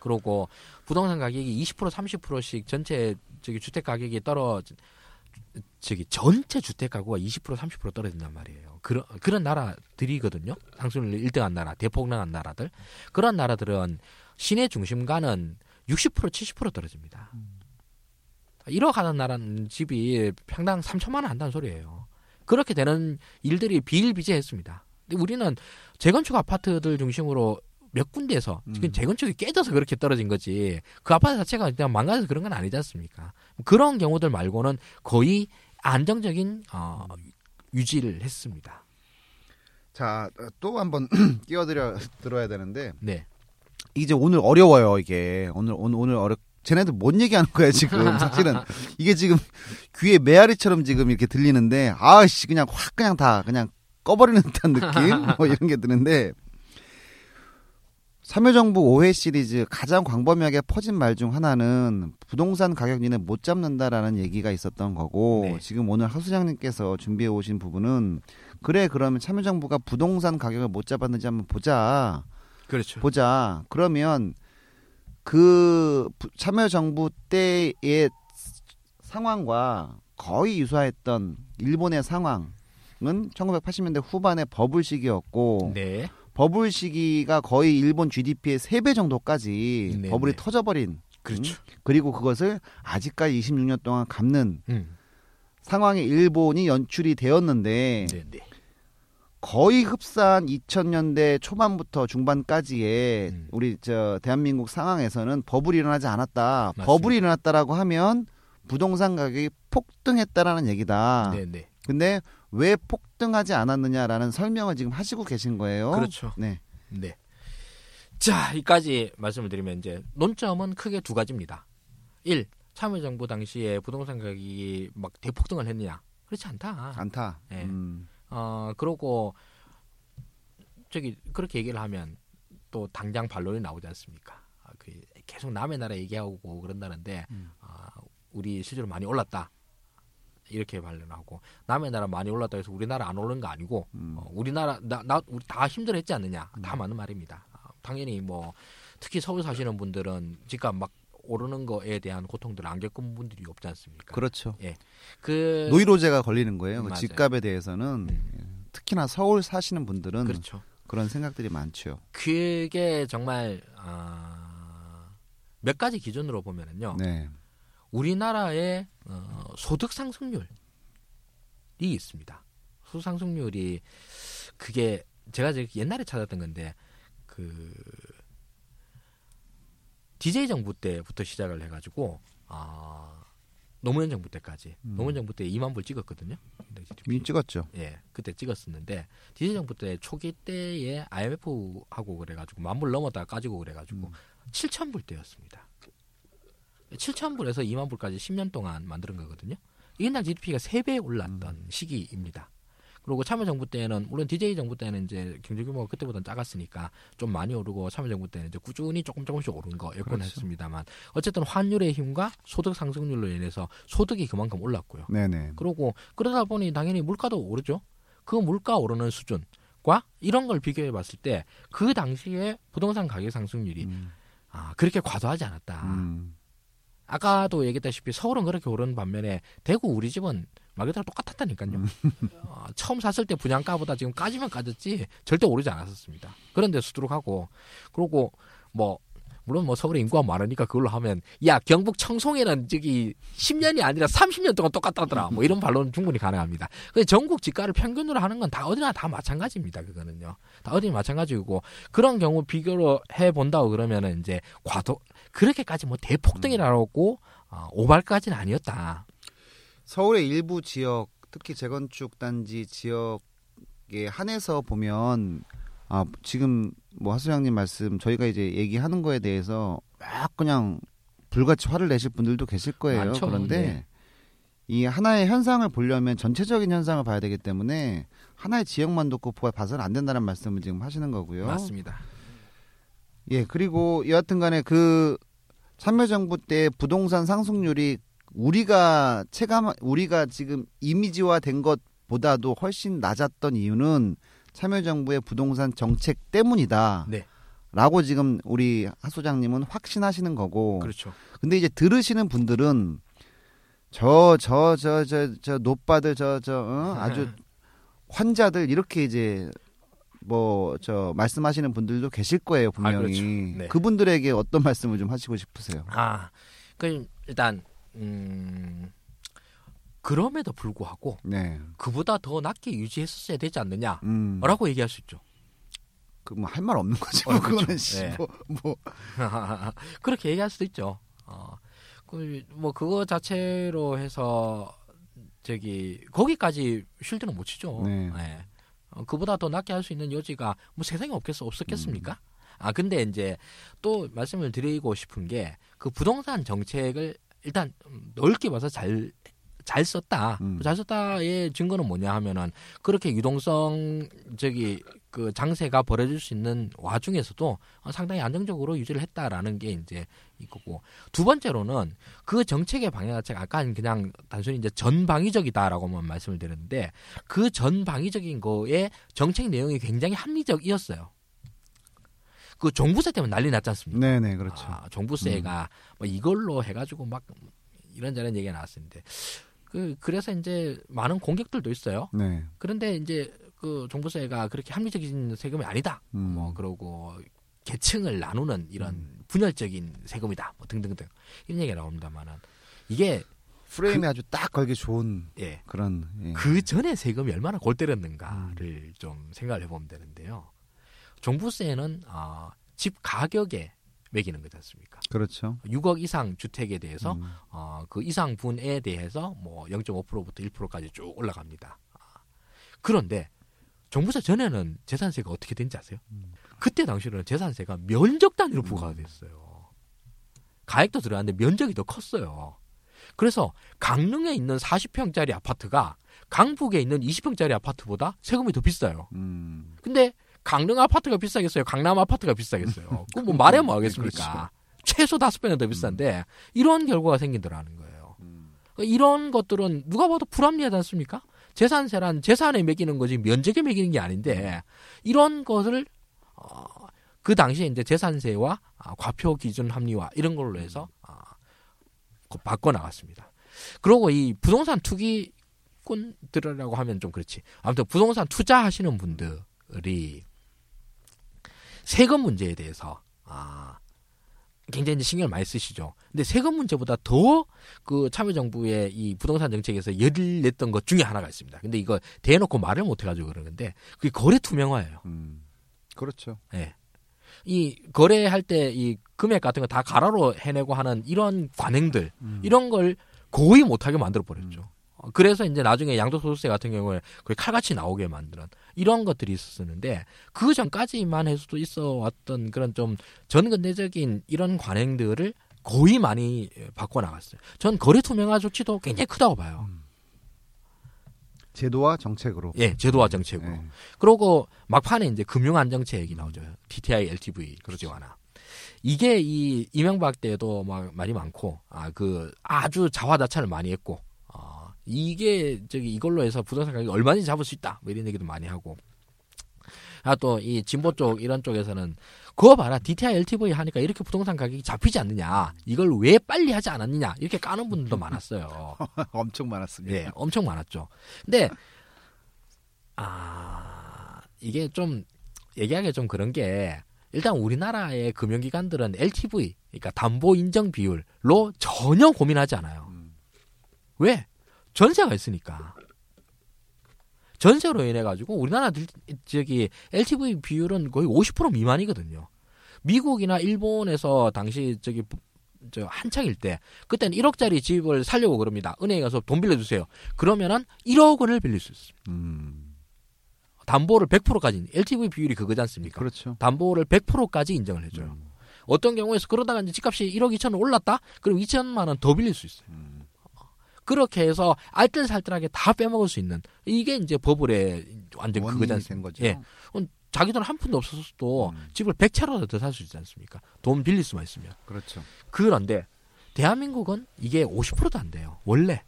그리고 부동산 가격이 20% 30%씩 전체 저기 주택 가격이 떨어 저기 전체 주택 가구가 20% 30% 떨어진단 말이에요. 그런 그런 나라들이거든요. 상승률 1등한 나라, 대폭락한 나라들. 그런 나라들은 시내 중심가는 60% 70% 떨어집니다. 1억 하는 나라는 집이 평당 3천만 원 한다는 소리예요. 그렇게 되는 일들이 비일비재했습니다. 근데 우리는 재건축 아파트들 중심으로 몇 군데에서 지금 음. 재건축이 깨져서 그렇게 떨어진 거지 그 아파트 자체가 그냥 망가져서 그런 건 아니지 않습니까? 그런 경우들 말고는 거의 안정적인 어, 유지를 했습니다. 자, 또 한번 끼어들어 들어야 되는데 네, 이제 오늘 어려워요, 이게. 오늘 오늘 오늘 어렵 쟤네들 뭔 얘기하는 거야, 지금. 사실은 이게 지금 귀에 메아리처럼 지금 이렇게 들리는데 아씨 그냥 확 그냥 다 그냥 꺼버리는 듯한 느낌 뭐 이런 게 드는데 참여정부 5회 시리즈 가장 광범위하게 퍼진 말 중 하나는 부동산 가격 니네 못 잡는다라는 얘기가 있었던 거고 네. 지금 오늘 하수장님께서 준비해 오신 부분은 그래 그러면 참여정부가 부동산 가격을 못 잡았는지 한번 보자 그렇죠. 보자 그러면 그 부- 참여정부 때의 상황과 거의 유사했던 일본의 상황은 1980년대 후반의 버블 시기였고 네, 버블 시기가 거의 일본 GDP의 3배 정도까지 네, 버블이 네. 터져버린 그렇죠. 그리고 그것을 아직까지 26년 동안 갚는 음, 상황에 일본이 연출이 되었는데 네, 네. 거의 흡사한 2000년대 초반부터 중반까지의 음. 우리 저 대한민국 상황에서는 버블이 일어나지 않았다. 맞습니다. 버블이 일어났다라고 하면 부동산 가격이 폭등했다라는 얘기다. 네, 네. 근데 왜 폭등하지 않았느냐라는 설명을 지금 하시고 계신 거예요. 그렇죠. 네. 네. 자, 이까지 말씀을 드리면 이제 논점은 크게 두 가지입니다. 1. 참여정부 당시에 부동산 가격이 막 대폭등을 했느냐? 그렇지 않다. 않다. 네. 음. 어, 그러고 저기 그렇게 얘기를 하면 또 당장 반론이 나오지 않습니까? 아, 그 계속 남의 나라 얘기하고 그런다는데 음. 아, 우리 실제로 많이 올랐다. 이렇게 반론하고 남의 나라 많이 올랐다 해서 우리나라 안 오른 거 아니고 음. 어, 우리나라 나, 나 우리 다 힘들었지 않느냐 다 맞는 말입니다. 아, 당연히 뭐 특히 서울 사시는 분들은 집값 막 오르는 거에 대한 고통들을 안 겪은 분들이 없지 않습니까? 그렇죠. 그 노이로제가 걸리는 거예요. 그 맞아요. 집값에 대해서는 음. 특히나 서울 사시는 분들은 그렇죠. 그런 생각들이 많죠. 그게 정말 아, 몇 가지 기준으로 보면은요. 네. 우리나라의 어, 소득 상승률이 있습니다. 소득 상승률이 그게 제가 옛날에 찾았던 건데 그 DJ 정부 때부터 시작을 해가지고 아 노무현 정부 때까지 음. 노무현 정부 때 2만 불 찍었거든요. 민 찍었죠. 예, 그때 찍었었는데 DJ 정부 때 초기 때에 IMF 하고 그래가지고 만 불 넘었다 까지고 그래가지고 음. 7천 불 때였습니다. 7천 불에서 2만 불까지 10년 동안 만드는 거거든요. 옛날 GDP가 3배 올랐던 음. 시기입니다. 그리고 참여정부 때는 물론 DJ 정부 때는 이제 경제 규모가 그때보다 작았으니까 좀 많이 오르고 참여정부 때는 이제 꾸준히 조금 조금씩 오른 거였곤 그렇죠. 했습니다만 어쨌든 환율의 힘과 소득 상승률로 인해서 소득이 그만큼 올랐고요. 네네. 그러고 그러다 보니 당연히 물가도 오르죠. 그 물가 오르는 수준과 이런 걸 비교해 봤을 때 그 당시에 부동산 가격 상승률이 음. 아, 그렇게 과도하지 않았다. 음. 아까도 얘기했다시피 서울은 그렇게 오른 반면에 대구 우리 집은 말 그대로 똑같았다니까요. 어, 처음 샀을 때 분양가보다 지금 까지면 까졌지 절대 오르지 않았었습니다. 그런데 수두룩하고 그리고 뭐 물론 뭐 서울에 인구가 많으니까 그걸로 하면 야 경북 청송에는 저기 10년이 아니라 30년 동안 똑같다더라 뭐 이런 반론은 충분히 가능합니다. 근데 전국 지가를 평균으로 하는 건 다 어디나 다 마찬가지입니다. 그거는요. 다 어디 마찬가지고 그런 경우 비교로 해 본다고 그러면은 이제 과도 그렇게까지 뭐 대폭등이라고 어, 오발까지는 아니었다. 서울의 일부 지역, 특히 재건축 단지 지역에 한해서 보면 아 지금 뭐 하수장님 말씀 저희가 이제 얘기하는 거에 대해서 막 그냥 불같이 화를 내실 분들도 계실 거예요. 많죠. 그런데 네. 이 하나의 현상을 보려면 전체적인 현상을 봐야 되기 때문에 하나의 지역만 놓고 봐서는 안 된다는 말씀을 지금 하시는 거고요. 맞습니다. 예, 그리고 여하튼간에 그 참여정부 때 부동산 상승률이 우리가 체감 우리가 지금 이미지화된 것보다도 훨씬 낮았던 이유는 참여정부의 부동산 정책 때문이다. 네. 라고 지금 우리 하 소장님은 확신하시는 거고. 그렇죠. 근데 이제 들으시는 분들은 저 저 저 저 저 노빠들 저저 어? 아주 환자들 이렇게 이제 뭐 저 말씀하시는 분들도 계실 거예요 분명히 그렇죠. 네. 그분들에게 어떤 말씀을 좀 하시고 싶으세요? 아, 그 일단 음 그럼에도 불구하고 네, 그보다 더 낮게 유지했었어야 되지 않느냐라고 음, 얘기할 수 있죠. 그 뭐 할 말 없는 거죠. 어, 그거는 그렇죠. 씨, 네. 뭐, 뭐 그렇게 얘기할 수도 있죠. 어, 그, 뭐, 그거 자체로 해서, 저기, 거기까지 쉴드는 못 치죠. 네. 예. 어, 그보다 더 낮게 할 수 있는 여지가 뭐 세상에 없겠어, 없었겠습니까? 아, 근데 이제 또 말씀을 드리고 싶은 게, 그 부동산 정책을 일단 넓게 봐서 잘, 잘 썼다. 음. 잘 썼다의 증거는 뭐냐 하면은, 그렇게 유동성, 저기, 그 장세가 벌어질 수 있는 와중에서도 어, 상당히 안정적으로 유지를 했다라는 게 이제 이거고 두 번째로는 그 정책의 방향 자체가 아까 그냥 단순히 이제 전방위적이다라고만 말씀을 드렸는데 그 전방위적인 거에 정책 내용이 굉장히 합리적이었어요. 그 종부세 때문에 난리 났지 않습니까? 네, 네, 그렇죠. 아, 종부세가 뭐 이걸로 해가지고 막 이런저런 얘기가 나왔었는데 그 그래서 이제 많은 공격들도 있어요. 네, 그런데 이제 그 종부세가 그렇게 합리적인 세금이 아니다. 음. 뭐 그러고 계층을 나누는 이런 분열적인 세금이다. 뭐 등등등 이런 얘기가 나옵니다만은 이게 프레임에 아주 딱 걸기 좋은 예. 그런 예. 그 전에 세금이 얼마나 골 때렸는가를 좀 생각을 해보면 되는데요. 종부세는 어, 집 가격에 매기는 거지 않습니까? 그렇죠. 6억 이상 주택에 대해서 음. 어, 그 이상 분에 대해서 뭐 0.5%부터 1%까지 쭉 올라갑니다. 아, 그런데 종부세 전에는 재산세가 어떻게 된지 아세요? 음. 그때 당시로는 재산세가 면적 단위로 부과가 됐어요. 가액도 들어갔는데 면적이 더 컸어요. 그래서 강릉에 있는 40평짜리 아파트가 강북에 있는 20평짜리 아파트보다 세금이 더 비싸요. 음. 근데 강릉 아파트가 비싸겠어요? 강남 아파트가 비싸겠어요? 그럼 뭐 말해 뭐 하겠습니까? 그렇죠. 최소 다섯 배는 더 비싼데 이런 결과가 생긴다라는 거예요. 음. 그러니까 이런 것들은 누가 봐도 불합리하지 않습니까? 재산세란 재산에 매기는 거지 면적에 매기는 게 아닌데 이런 것을 어, 그 당시에 이제 재산세와 아, 과표 기준 합리화 이런 걸로 해서 아, 그 바꿔 나갔습니다. 그리고 이 부동산 투기꾼들이라고 하면 좀 그렇지. 아무튼 부동산 투자하시는 분들이 세금 문제에 대해서 아 굉장히 신경을 많이 쓰시죠. 근데 세금 문제보다 더 그 참여정부의 이 부동산 정책에서 열을 냈던 것 중에 하나가 있습니다. 근데 이거 대놓고 말을 못 해가지고 그러는데 그게 거래 투명화예요. 음. 그렇죠. 예. 이 거래할 때 이 금액 같은 거 다 가로로 해내고 하는 이런 관행들 음. 이런 걸 거의 못하게 만들어 버렸죠. 어, 그래서 이제 나중에 양도소득세 같은 경우에 거의 칼같이 나오게 만드는 이런 것들이 있었는데 그 전까지만 해서도 있어 왔던 그런 좀 전근대적인 이런 관행들을 거의 많이 바꿔 나갔어요. 전 거래 투명화 조치도 굉장히 크다고 봐요. 제도와 정책으로. 예, 제도와 정책으로. 네. 그러고 막판에 이제 금융 안정체액이 나오죠. DTI, LTV 규제 완화. 이게 이 이명박 때도 막 말이 많고 아 그 아주 자화자찬을 많이 했고 아 이게 저기 이걸로 해서 부동산 가격이 얼마든지 잡을 수 있다 뭐 이런 얘기도 많이 하고 아 또 이 진보 쪽 이런 쪽에서는 그거 봐라 DTI LTV 하니까 이렇게 부동산 가격이 잡히지 않느냐 이걸 왜 빨리 하지 않았느냐 이렇게 까는 분들도 많았어요. 엄청 많았습니다. 예, 엄청 많았죠. 근데 아 이게 좀 얘기하기 좀 그런 게 일단 우리나라의 금융기관들은 LTV, 그러니까 담보 인정 비율로 전혀 고민하지 않아요. 음. 왜? 전세가 있으니까. 전세로 인해 가지고 우리나라 들 저기 LTV 비율은 거의 50% 미만이거든요. 미국이나 일본에서 당시 저기 저 한창일 때 그때는 1억짜리 집을 살려고 그럽니다. 은행에 가서 돈 빌려주세요. 그러면은 1억 원을 빌릴 수 있습니다. 음. 담보를 100%까지 LTV 비율이 그거지 않습니까? 그렇죠. 담보를 100%까지 인정을 해줘요. 음. 어떤 경우에서 그러다가 이제 집값이 1억 2천 원 올랐다? 그럼 2천만 원 더 빌릴 수 있어요. 음. 그렇게 해서 알뜰살뜰하게 다 빼먹을 수 있는 이게 이제 버블의 완전 그거지? 된 거죠. 예. 자기 돈 한 푼도 없었어도 음. 집을 100채로라도 더살수 있지 않습니까? 돈 빌릴 수만 있으면. 그렇죠. 그런데 대한민국은 이게 50%도 안 돼요. 원래.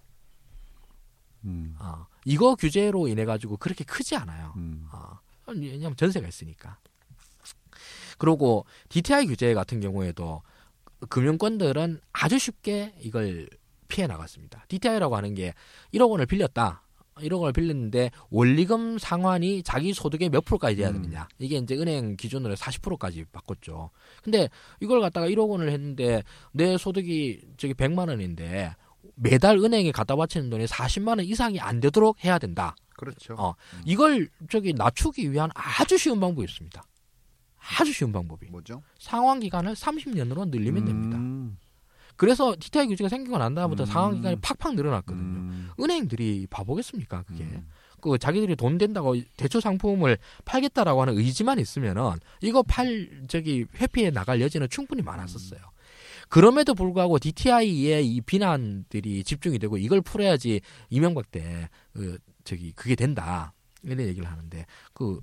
음. 아, 이거 규제로 인해 가지고 그렇게 크지 않아요. 음. 아, 왜냐하면 전세가 있으니까. 그리고 DTI 규제 같은 경우에도 금융권들은 아주 쉽게 이걸 피해 나갔습니다. DTI라고 하는 게 1억 원을 빌렸다. 1억 원을 빌렸는데 원리금 상환이 자기 소득의 몇 프로까지 돼야 음. 되느냐. 이게 이제 은행 기준으로 40%까지 바꿨죠. 근데 이걸 갖다가 1억 원을 했는데 내 소득이 저기 100만 원인데 매달 은행에 갖다 바치는 돈이 40만 원 이상이 안 되도록 해야 된다. 그렇죠. 어, 이걸 저기 낮추기 위한 아주 쉬운 방법이 있습니다. 아주 쉬운 방법이. 뭐죠? 상환 기간을 30년으로 늘리면 됩니다. 음. 그래서 DTI 규제가 생기고 난 다음부터 음. 상환 기간이 팍팍 늘어났거든요. 음. 은행들이 바보겠습니까, 그게? 음. 그 자기들이 돈 된다고 대출 상품을 팔겠다라고 하는 의지만 있으면은 이거 팔 저기 회피해 나갈 여지는 충분히 많았었어요. 그럼에도 불구하고 DTI의 이 비난들이 집중이 되고 이걸 풀어야지 이명박 때 그, 저기 그게 된다 이런 얘기를 하는데 그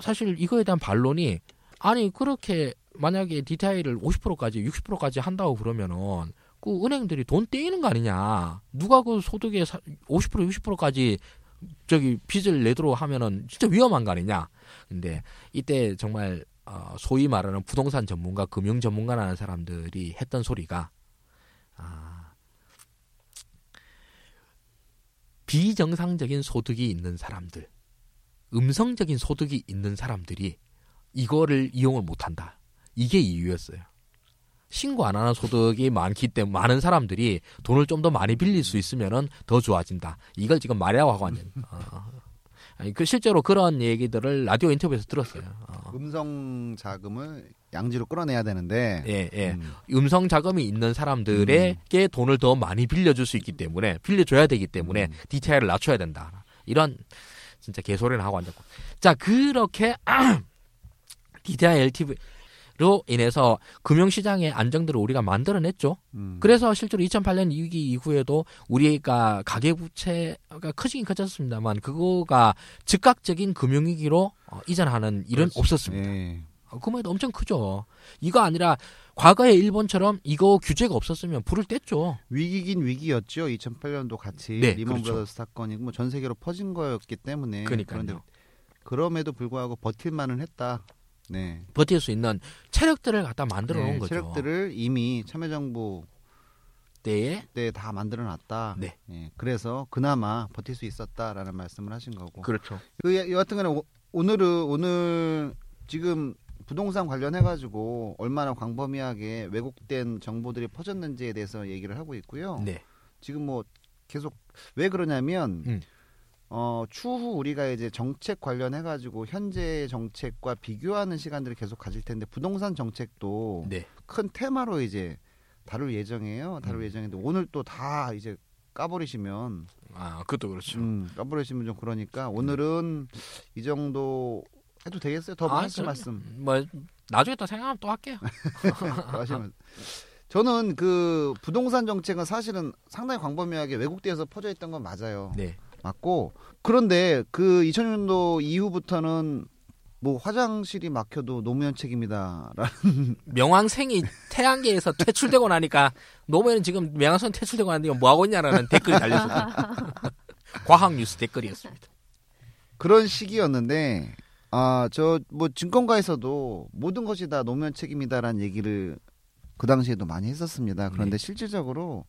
사실 이거에 대한 반론이 아니 그렇게 만약에 DTI를 50%까지 60%까지 한다고 그러면은 그 은행들이 돈 떼이는 거 아니냐 누가 그 소득의 사- 50% 60%까지 저기 빚을 내도록 하면은 진짜 위험한 거 아니냐 근데 이때 정말 어, 소위 말하는 부동산 전문가 금융 전문가라는 사람들이 했던 소리가 아, 비정상적인 소득이 있는 사람들 음성적인 소득이 있는 사람들이 이거를 이용을 못 한다. 이게 이유였어요. 신고 안 하는 소득이 많기 때문에 많은 사람들이 돈을 좀 더 많이 빌릴 수 있으면은 더 좋아진다. 이걸 지금 말이라고 하고 있는. 어. 아니, 그 실제로 그런 얘기들을 라디오 인터뷰에서 들었어요. 어. 음성 자금을 양지로 끌어내야 되는데 예, 예. 음. 음성 자금이 있는 사람들에게 돈을 더 많이 빌려줄 수 있기 때문에 빌려줘야 되기 때문에 음. DTI를 낮춰야 된다. 이런 진짜 개소리를 하고 앉았고. 자 그렇게 DTI LTV 로 인해서 금융시장의 안정들을 우리가 만들어냈죠. 음. 그래서 실제로 2008년 위기 이후에도 우리가 가계부채가 커지긴 커졌습니다만 그거가 즉각적인 금융위기로 어, 이전하는 일은 그렇지. 없었습니다. 예. 어, 그만해도 엄청 크죠. 이거 아니라 과거에 일본처럼 이거 규제가 없었으면 불을 뗐죠. 위기긴 위기였죠. 2008년도 같이 네, 리먼 그렇죠. 브라더스 사건이 뭐전 세계로 퍼진 거였기 때문에 그러니까요. 그런데 그럼에도 불구하고 버틸만은 했다. 네. 버틸 수 있는 체력들을 갖다 만들어 놓은 네, 거죠. 체력들을 이미 참여정부 때에 때다 만들어 놨다. 네. 예, 그래서 그나마 버틸 수 있었다라는 말씀을 하신 거고. 그렇죠. 그 여- 여하튼간에 오- 오늘은 오늘 지금 부동산 관련해 가지고 얼마나 광범위하게 왜곡된 정보들이 퍼졌는지에 대해서 얘기를 하고 있고요. 네. 지금 뭐 계속 왜 그러냐면 음. 어 추후 우리가 이제 정책 관련해 가지고 현재 정책과 비교하는 시간들을 계속 가질 텐데 부동산 정책도 네. 큰 테마로 이제 다룰 예정이에요. 다룰 음. 예정인데 오늘 또 다 이제 까버리시면 아, 그것도 그렇죠. 음, 까버리시면 좀 그러니까 오늘은 이 정도 해도 되겠어요? 더 아, 하실 저- 말씀 뭐 나중에 또 생각하면 또 할게요. 더 하시면 저는 그 부동산 정책은 사실은 상당히 광범위하게 왜곡돼서 퍼져 있던 건 맞아요. 네. 맞고 그런데 그 2000년도 이후부터는 뭐 화장실이 막혀도 노무현 책임이다라는 명왕생이 태양계에서 퇴출되고 나니까 노무현은 지금 명왕성 퇴출되고 나니까 뭐 하고 있냐라는 댓글이 달렸습니다. 과학 뉴스 댓글이었습니다. 그런 시기였는데 아 저 뭐 증권가에서도 모든 것이 다 노무현 책임이다라는 얘기를 그 당시에도 많이 했었습니다. 그런데 네. 실질적으로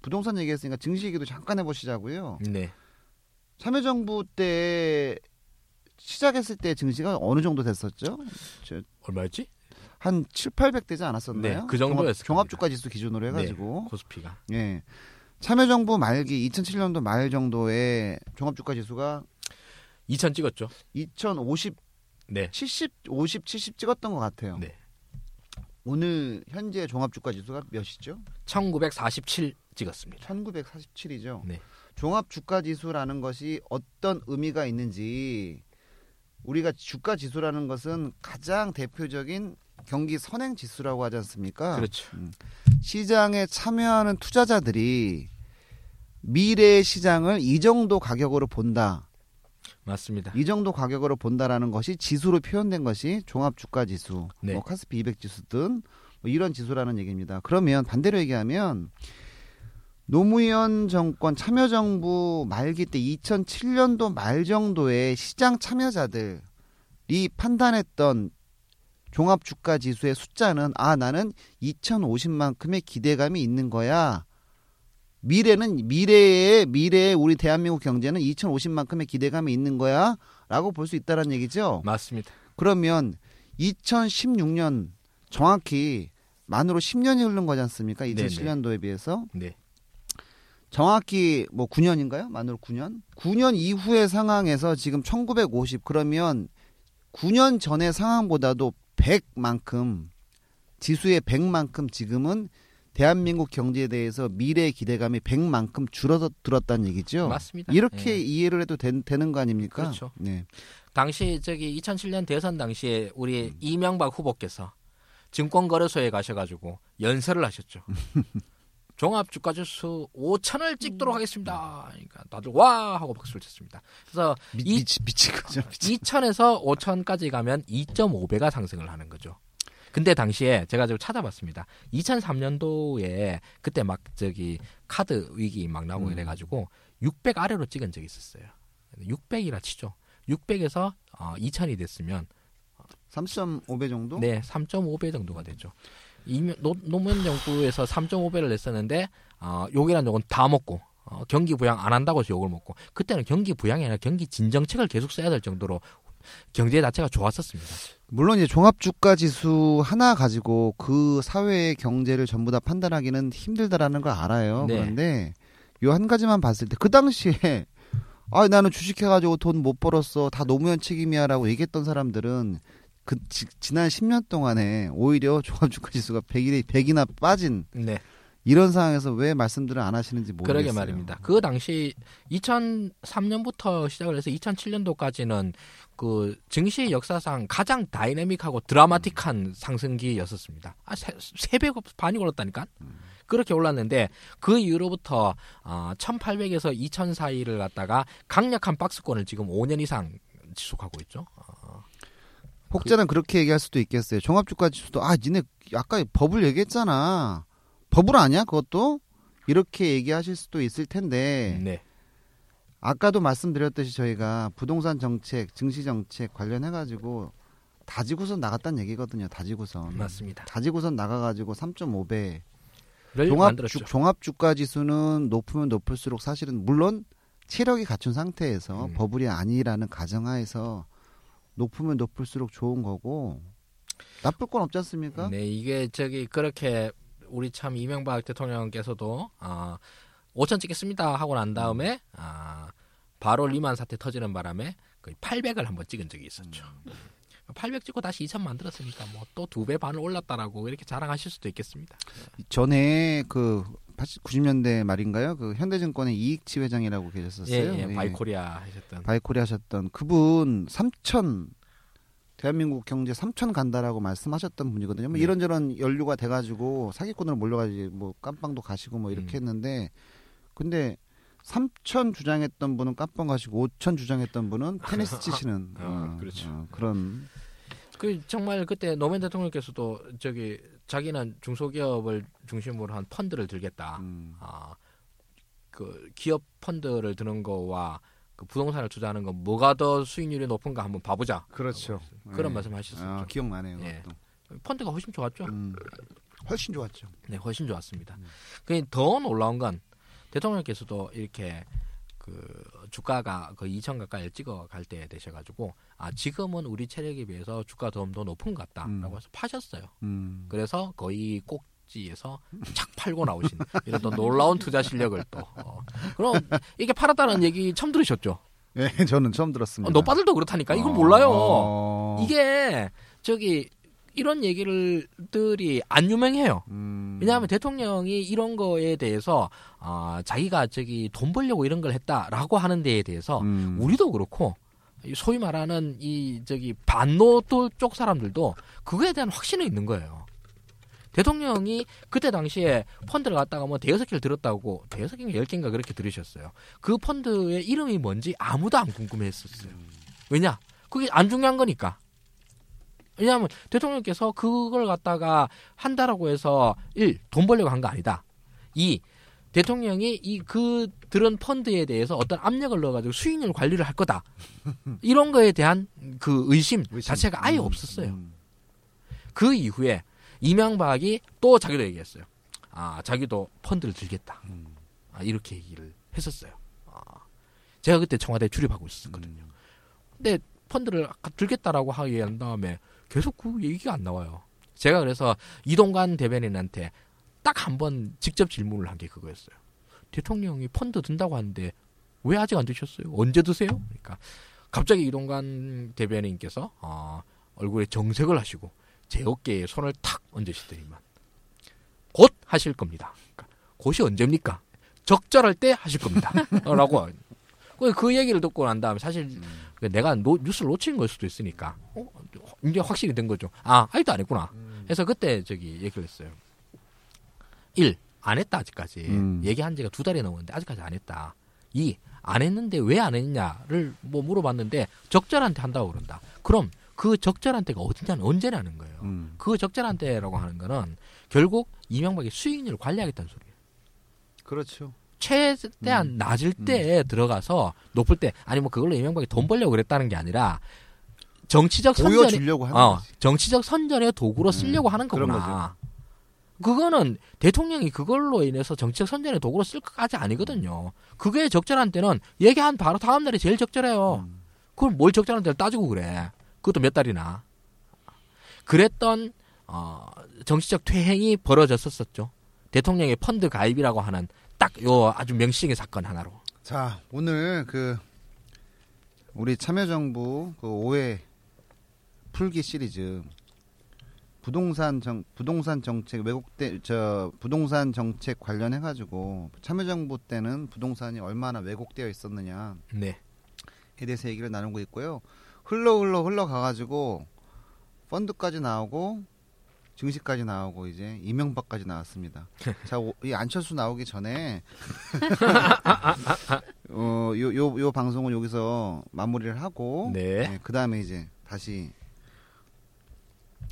부동산 얘기했으니까 증시 얘기도 잠깐 해보시자고요. 네. 참여정부 때 시작했을 때 증시가 어느 정도 됐었죠? 얼마였지? 한 7, 800 되지 않았었나요? 네, 그 종합, 겁니다. 주가 지수 기준으로 해가지고 코스피가. 예 참여정부 말기 2007년도 말 정도에 종합주가 지수가 2000 찍었죠. 2050 네. 70, 50, 70 찍었던 것 같아요. 네. 오늘 현재 종합주가 지수가 몇이죠? 1947 찍었습니다. 1947이죠. 네. 종합 주가 지수라는 것이 어떤 의미가 있는지 우리가 주가 지수라는 것은 가장 대표적인 경기 선행 지수라고 하지 않습니까? 그렇죠. 시장에 참여하는 투자자들이 미래의 시장을 이 정도 가격으로 본다. 맞습니다. 이 정도 가격으로 본다라는 것이 지수로 표현된 것이 종합 주가 지수, 네. 뭐 카스피 200 지수 등뭐 이런 지수라는 얘기입니다. 그러면 반대로 얘기하면 노무현 정권 참여정부 말기 때 2007년도 말 정도에 시장 참여자들이 판단했던 종합 주가 지수의 숫자는 아 나는 2050만큼의 기대감이 있는 거야. 미래는 미래의 미래의 우리 대한민국 경제는 2050만큼의 기대감이 있는 거야라고 볼 수 있다라는 얘기죠. 맞습니다. 그러면 2016년 정확히 만으로 10년이 흐른 거지 않습니까? 네네. 2007년도에 비해서 네. 정확히 뭐 9년인가요? 만으로 9년? 9년 이후의 상황에서 지금 1950 그러면 9년 전의 상황보다도 100만큼 지수의 100만큼 지금은 대한민국 경제에 대해서 미래의 기대감이 100만큼 줄어들었다는 얘기죠. 맞습니다. 이렇게 예. 이해를 해도 된, 되는 거 아닙니까? 그렇죠. 네. 당시 저기 2007년 대선 당시에 우리 이명박 후보께서 증권거래소에 가셔가지고 연설을 하셨죠. 종합 주가 지수 5천을 찍도록 하겠습니다. 그러니까 다들 와 하고 박수를 쳤습니다. 그래서 미, 이- 미치, 미친 거죠. 미친. 2천에서 5천까지 가면 2.5배가 상승을 하는 거죠. 근데 당시에 제가 좀 찾아봤습니다. 2003년도에 그때 막 저기 카드 위기 막 나오고 음. 이래가지고 600 아래로 찍은 적이 있었어요. 600이라 치죠. 600에서 어, 2000이 됐으면 3.5배 정도? 네 3.5배 정도가 되죠. 이명- 노, 노무현 정부에서 3.5배를 냈었는데 어, 욕이란 욕은 다 먹고 어, 경기 부양 안 한다고 해서 욕을 먹고 그때는 경기 부양이 아니라 경기 진정책을 계속 써야 될 정도로 경제 자체가 좋았었습니다. 물론 이제 종합 주가 지수 하나 가지고 그 사회의 경제를 전부 다 판단하기는 힘들다라는 걸 알아요. 네. 그런데 요 한 가지만 봤을 때 그 당시에 아 나는 주식해가지고 돈 못 벌었어 다 노무현 책임이야라고 얘기했던 사람들은 그 지, 지난 10년 동안에 오히려 종합 주가 지수가 100이 100이나 빠진 네. 이런 상황에서 왜 말씀들을 안 하시는지 모르겠어요. 그러게 말입니다. 그 당시 2003년부터 시작을 해서 2007년도까지는 그 증시 역사상 가장 다이내믹하고 드라마틱한 상승기였었습니다. 아, 세, 세배 반이 올랐다니까? 그렇게 올랐는데 그 이후로부터 어, 1800에서 2000 사이를 갖다가 강력한 박스권을 지금 5년 이상 지속하고 있죠. 어, 혹자는 그렇게 얘기할 수도 있겠어요. 종합주가 지수도 아 니네 아까 법을 얘기했잖아. 법을 아냐 그것도 이렇게 얘기하실 수도 있을 텐데 네. 아까도 말씀드렸듯이 저희가 부동산 정책, 증시 정책 관련해 가지고 다지고선 나갔다는 얘기거든요. 다지고선. 맞습니다. 다지고선 나가가지고 3.5배. 를 종합 만들었죠. 주, 종합주가 지수는 높으면 높을수록 사실은 물론 체력이 갖춘 상태에서 음. 버블이 아니라는 가정하에서 높으면 높을수록 좋은 거고 나쁠 건 없지 않습니까? 네, 이게 저기 그렇게 우리 참 이명박 대통령께서도 아 5천 찍겠습니다 하고 난 다음에 아 바로 리만 사태 터지는 바람에 거의 800을 한번 찍은 적이 있었죠. 800 찍고 다시 2천 만들었으니까 뭐 또 두 배 반을 올랐다라고 이렇게 자랑하실 수도 있겠습니다. 전에 그 80, 90년대 말인가요? 그 현대증권의 이익치 회장이라고 계셨었어요. 예, 예, 예. 바이코리아 하셨던. 바이코리아 하셨던 그분 3천 대한민국 경제 3천 간다라고 말씀하셨던 분이거든요. 뭐 네. 이런저런 연류가 돼가지고 사기꾼으로 몰려가지고 뭐 깜빵도 가시고 뭐 이렇게 음. 했는데 근데 3천 주장했던 분은 깜빵 가시고 5천 주장했던 분은 테니스 치시는 어, 그렇죠. 어, 그런 그 정말 그때 노무현 대통령께서도 저기 자기는 중소기업을 중심으로 한 펀드를 들겠다. 음, 아, 그 기업 펀드를 드는 거와 그 부동산을 투자하는 거 뭐가 더 수익률이 높은가 한번 봐보자. 그렇죠. 그런 예. 말씀하셨었죠. 아, 기억나네요. 예. 펀드가 훨씬 좋았죠. 음, 훨씬 좋았죠. 네, 훨씬 좋았습니다. 음. 그더 놀라운 건 대통령께서도 이렇게 그 주가가 그 2천 가까이 찍어 갈 때 되셔가지고 아 지금은 우리 체력에 비해서 주가 좀더 높은 것 같다라고 음. 해서 파셨어요. 음. 그래서 거의 꼭 지에서 착 팔고 나오신 이런 또 놀라운 투자 실력을 또 어. 그럼 이게 팔았다는 얘기 처음 들으셨죠? 예, 저는 처음 어, 들었습니다. 노빠들도 그렇다니까 이건 어, 몰라요. 어, 이게 저기 이런 얘기들들이 안 유명해요. 음, 왜냐하면 대통령이 이런 거에 대해서 아 자기가 저기 돈 벌려고 이런 걸 했다라고 하는 데에 대해서 음, 우리도 그렇고 이 소위 말하는 이 저기 반노도 쪽 사람들도 그거에 대한 확신이 있는 거예요. 대통령이 그때 당시에 펀드를 갖다가 뭐 대여섯 개를 들었다고 대여섯 개인가 열 개인가 그렇게 들으셨어요. 그 펀드의 이름이 뭔지 아무도 안 궁금해했었어요. 왜냐? 그게 안 중요한 거니까. 왜냐하면 대통령께서 그걸 갖다가 한다라고 해서 일 돈 벌려고 한 거 아니다. 이 대통령이 이 그 들은 펀드에 대해서 어떤 압력을 넣어가지고 수익률 관리를 할 거다. 이런 거에 대한 그 의심, 의심. 자체가 아예 음, 없었어요. 음. 그 이후에 이명박이 또 자기도 얘기했어요. 아, 자기도 펀드를 들겠다. 음. 아, 이렇게 얘기를 했었어요. 아, 제가 그때 청와대 출입하고 있었거든요. 음. 근데 펀드를 들겠다라고 하게 한 다음에 계속 그 얘기가 안 나와요. 제가 그래서 이동관 대변인한테 딱 한 번 직접 질문을 한 게 그거였어요. 대통령이 펀드 든다고 하는데 왜 아직 안 드셨어요? 언제 드세요? 그러니까 갑자기 이동관 대변인께서 아, 얼굴에 정색을 하시고 제 어깨에 손을 탁 얹으시더니만 곧 하실 겁니다. 그러니까 곧이 언제입니까? 적절할 때 하실 겁니다. 라고 그- 그 얘기를 듣고 난 다음에 사실 그 내가 노- 뉴스를 놓친 걸 수도 있으니까 어? 이제 확실히 된 거죠. 아 아직도 안 했구나. 해서 그때 저기 얘기를 했어요. 1. 안 했다 아직까지. 음. 얘기한 지가 두 달이 넘었는데 아직까지 안 했다. 2. 안 했는데 왜 안 했냐를 뭐 물어봤는데 적절한 때 한다고 그런다. 그럼 그 적절한 때가 어디냐는 언제냐는 거예요. 음. 그 적절한 때라고 하는 거는 결국 이명박이 수익률을 관리하겠다는 소리예요. 그렇죠. 최대한 음. 낮을 때 들어가서 높을 때 아니 뭐 그걸로 이명박이 돈 벌려고 그랬다는 게 아니라 정치적 하는 어, 거지. 정치적 선전의 도구로 음, 쓰려고 하는 거구나. 그거는 대통령이 그걸로 인해서 정치적 선전의 도구로 쓸 것까지 아니거든요. 그게 적절한 때는 얘기한 바로 다음 날이 제일 적절해요. 음. 그걸 뭘 적절한 때를 따지고 그래. 그것도 몇 달이나. 그랬던 어, 정치적 퇴행이 벌어졌었었죠. 대통령의 펀드 가입이라고 하는 딱 요 아주 명시적인 사건 하나로. 자, 오늘 그 우리 참여정부 그 5회 풀기 시리즈 부동산 정 부동산 정책 왜곡돼 저 부동산 정책 관련해 가지고 참여정부 때는 부동산이 얼마나 왜곡되어 있었느냐에 네. 대해서 얘기를 나누고 있고요. 흘러 흘러 흘러 가 가지고 펀드까지 나오고 증시까지 나오고 이제 이명박까지 나왔습니다. 자, 오- 이 안철수 나오기 전에 어, 요, 요, 요 방송은 여기서 마무리를 하고 네. 그 다음에 이제 다시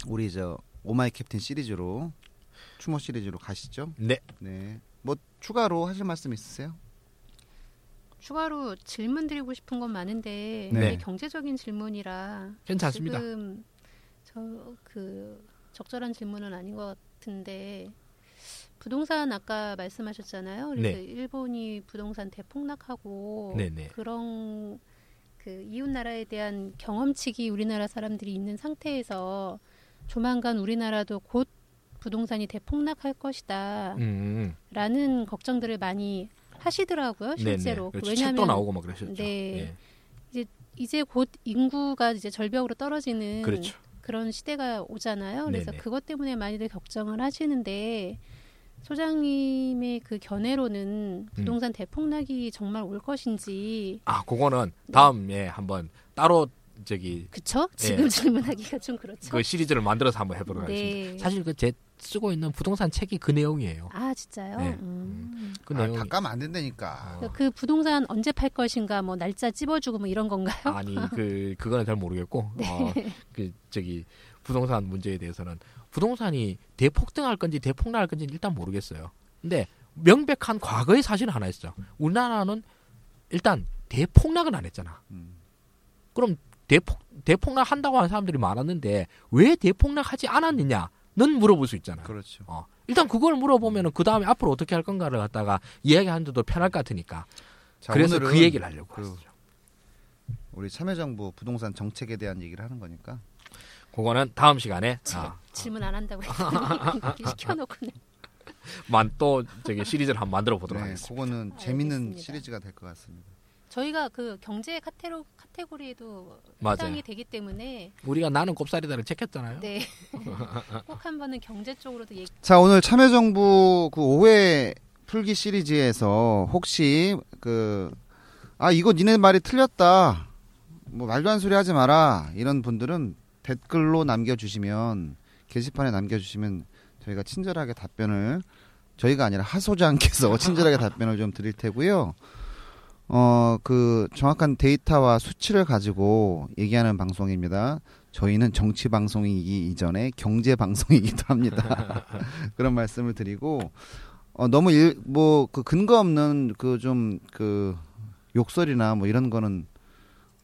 우리 저 오마이 캡틴 시리즈로 추모 시리즈로 가시죠. 네. 네. 뭐 추가로 하실 말씀 있으세요? 추가로 질문 드리고 싶은 건 많은데 네. 이게 경제적인 질문이라 괜찮습니다. 지금 저그 적절한 질문은 아닌 것 같은데 부동산 아까 말씀하셨잖아요. 그래서 네. 일본이 부동산 대폭락하고 네네. 그런 그 이웃 나라에 대한 경험치기 우리나라 사람들이 있는 상태에서 조만간 우리나라도 곧 부동산이 대폭락할 것이다. 음. 라는 걱정들을 많이 하시더라고요, 실제로. 네네. 그렇죠. 왜냐하면 책도 나오고 막 그러셨죠. 네. 예. 이제 곧 인구가 이제 절벽으로 떨어지는 그렇죠. 런 시대가 오잖아요. 그래서 네네. 그것 때문에 많이들 걱정을 하시는데 소장님의 그 견해로는 음. 부동산 대폭락이 정말 올 것인지 아, 그거는 다음에 한번 따로 저기 그쵸? 지금 예. 질문하기가 좀 그렇죠. 그 시리즈를 만들어서 한번 해보도록 네. 하겠습니다. 사실 그제 쓰고 있는 부동산 책이 그 내용이에요. 아 진짜요? 네. 음. 그 아, 내용이 다 까면 안 된다니까. 어. 그 부동산 언제 팔 것인가 뭐 날짜 찝어주고 뭐 이런 건가요? 아니 그 그거는 잘 모르겠고 네. 어, 그 저기 부동산 문제에 대해서는 부동산이 대폭등할 건지 대폭락할 건지 는 일단 모르겠어요. 근데 명백한 과거의 사실은 하나 있어. 우리나라는 일단 대폭락은 안 했잖아. 음. 그럼 대폭 대폭락 한다고 하는 사람들이 많았는데 왜 대폭락하지 않았느냐 는 물어볼 수 있잖아. 그렇죠. 어. 일단 그걸 물어보면은 그 다음에 앞으로 어떻게 할 건가를 갖다가 이야기하는데도 편할 것 같으니까. 자, 그래서 그 얘기를 하려고 그- 하시죠. 우리 참여정부 부동산 정책에 대한 얘기를 하는 거니까. 그거는 다음 시간에 지- 아, 질문 안 한다고 했더니 시켜놓고는 만또 저기 시리즈를 한번 만들어 보도록 네, 하겠습니다. 그거는 재밌는 알겠습니다. 시리즈가 될 것 같습니다. 저희가 그 경제 카테로, 카테고리에도 맞아요. 해당이 되기 때문에 우리가 나는 곱살이다를 체크했잖아요. 네. 꼭 한번은 경제 쪽으로도 얘기 자, 오늘 참여정부 그 5회 풀기 시리즈에서 혹시 그, 아, 이거 니네 말이 틀렸다. 뭐 말도 안 소리 하지 마라. 이런 분들은 댓글로 남겨주시면, 게시판에 남겨주시면 저희가 친절하게 답변을, 저희가 아니라 하소장께서 친절하게 답변을 좀 드릴 테고요. 어, 그 정확한 데이터와 수치를 가지고 얘기하는 방송입니다. 저희는 정치 방송이기 이전에 경제 방송이기도 합니다. 그런 말씀을 드리고 어, 너무 뭐 그 근거 없는 그좀그 욕설이나 뭐 이런 거는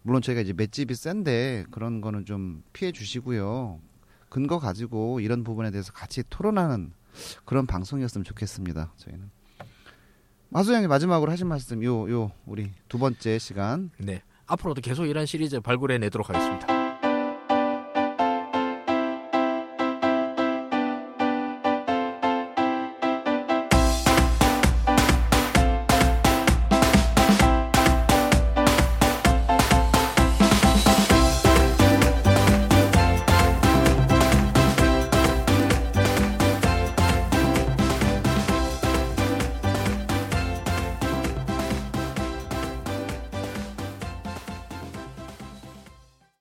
물론 저희가 이제 맷집이 센데 그런 거는 좀 피해 주시고요. 근거 가지고 이런 부분에 대해서 같이 토론하는 그런 방송이었으면 좋겠습니다. 저희는 마수장님 마지막으로 하신 말씀 요 요 우리 두 번째 시간 네. 앞으로도 계속 이런 시리즈 발굴해 내도록 하겠습니다.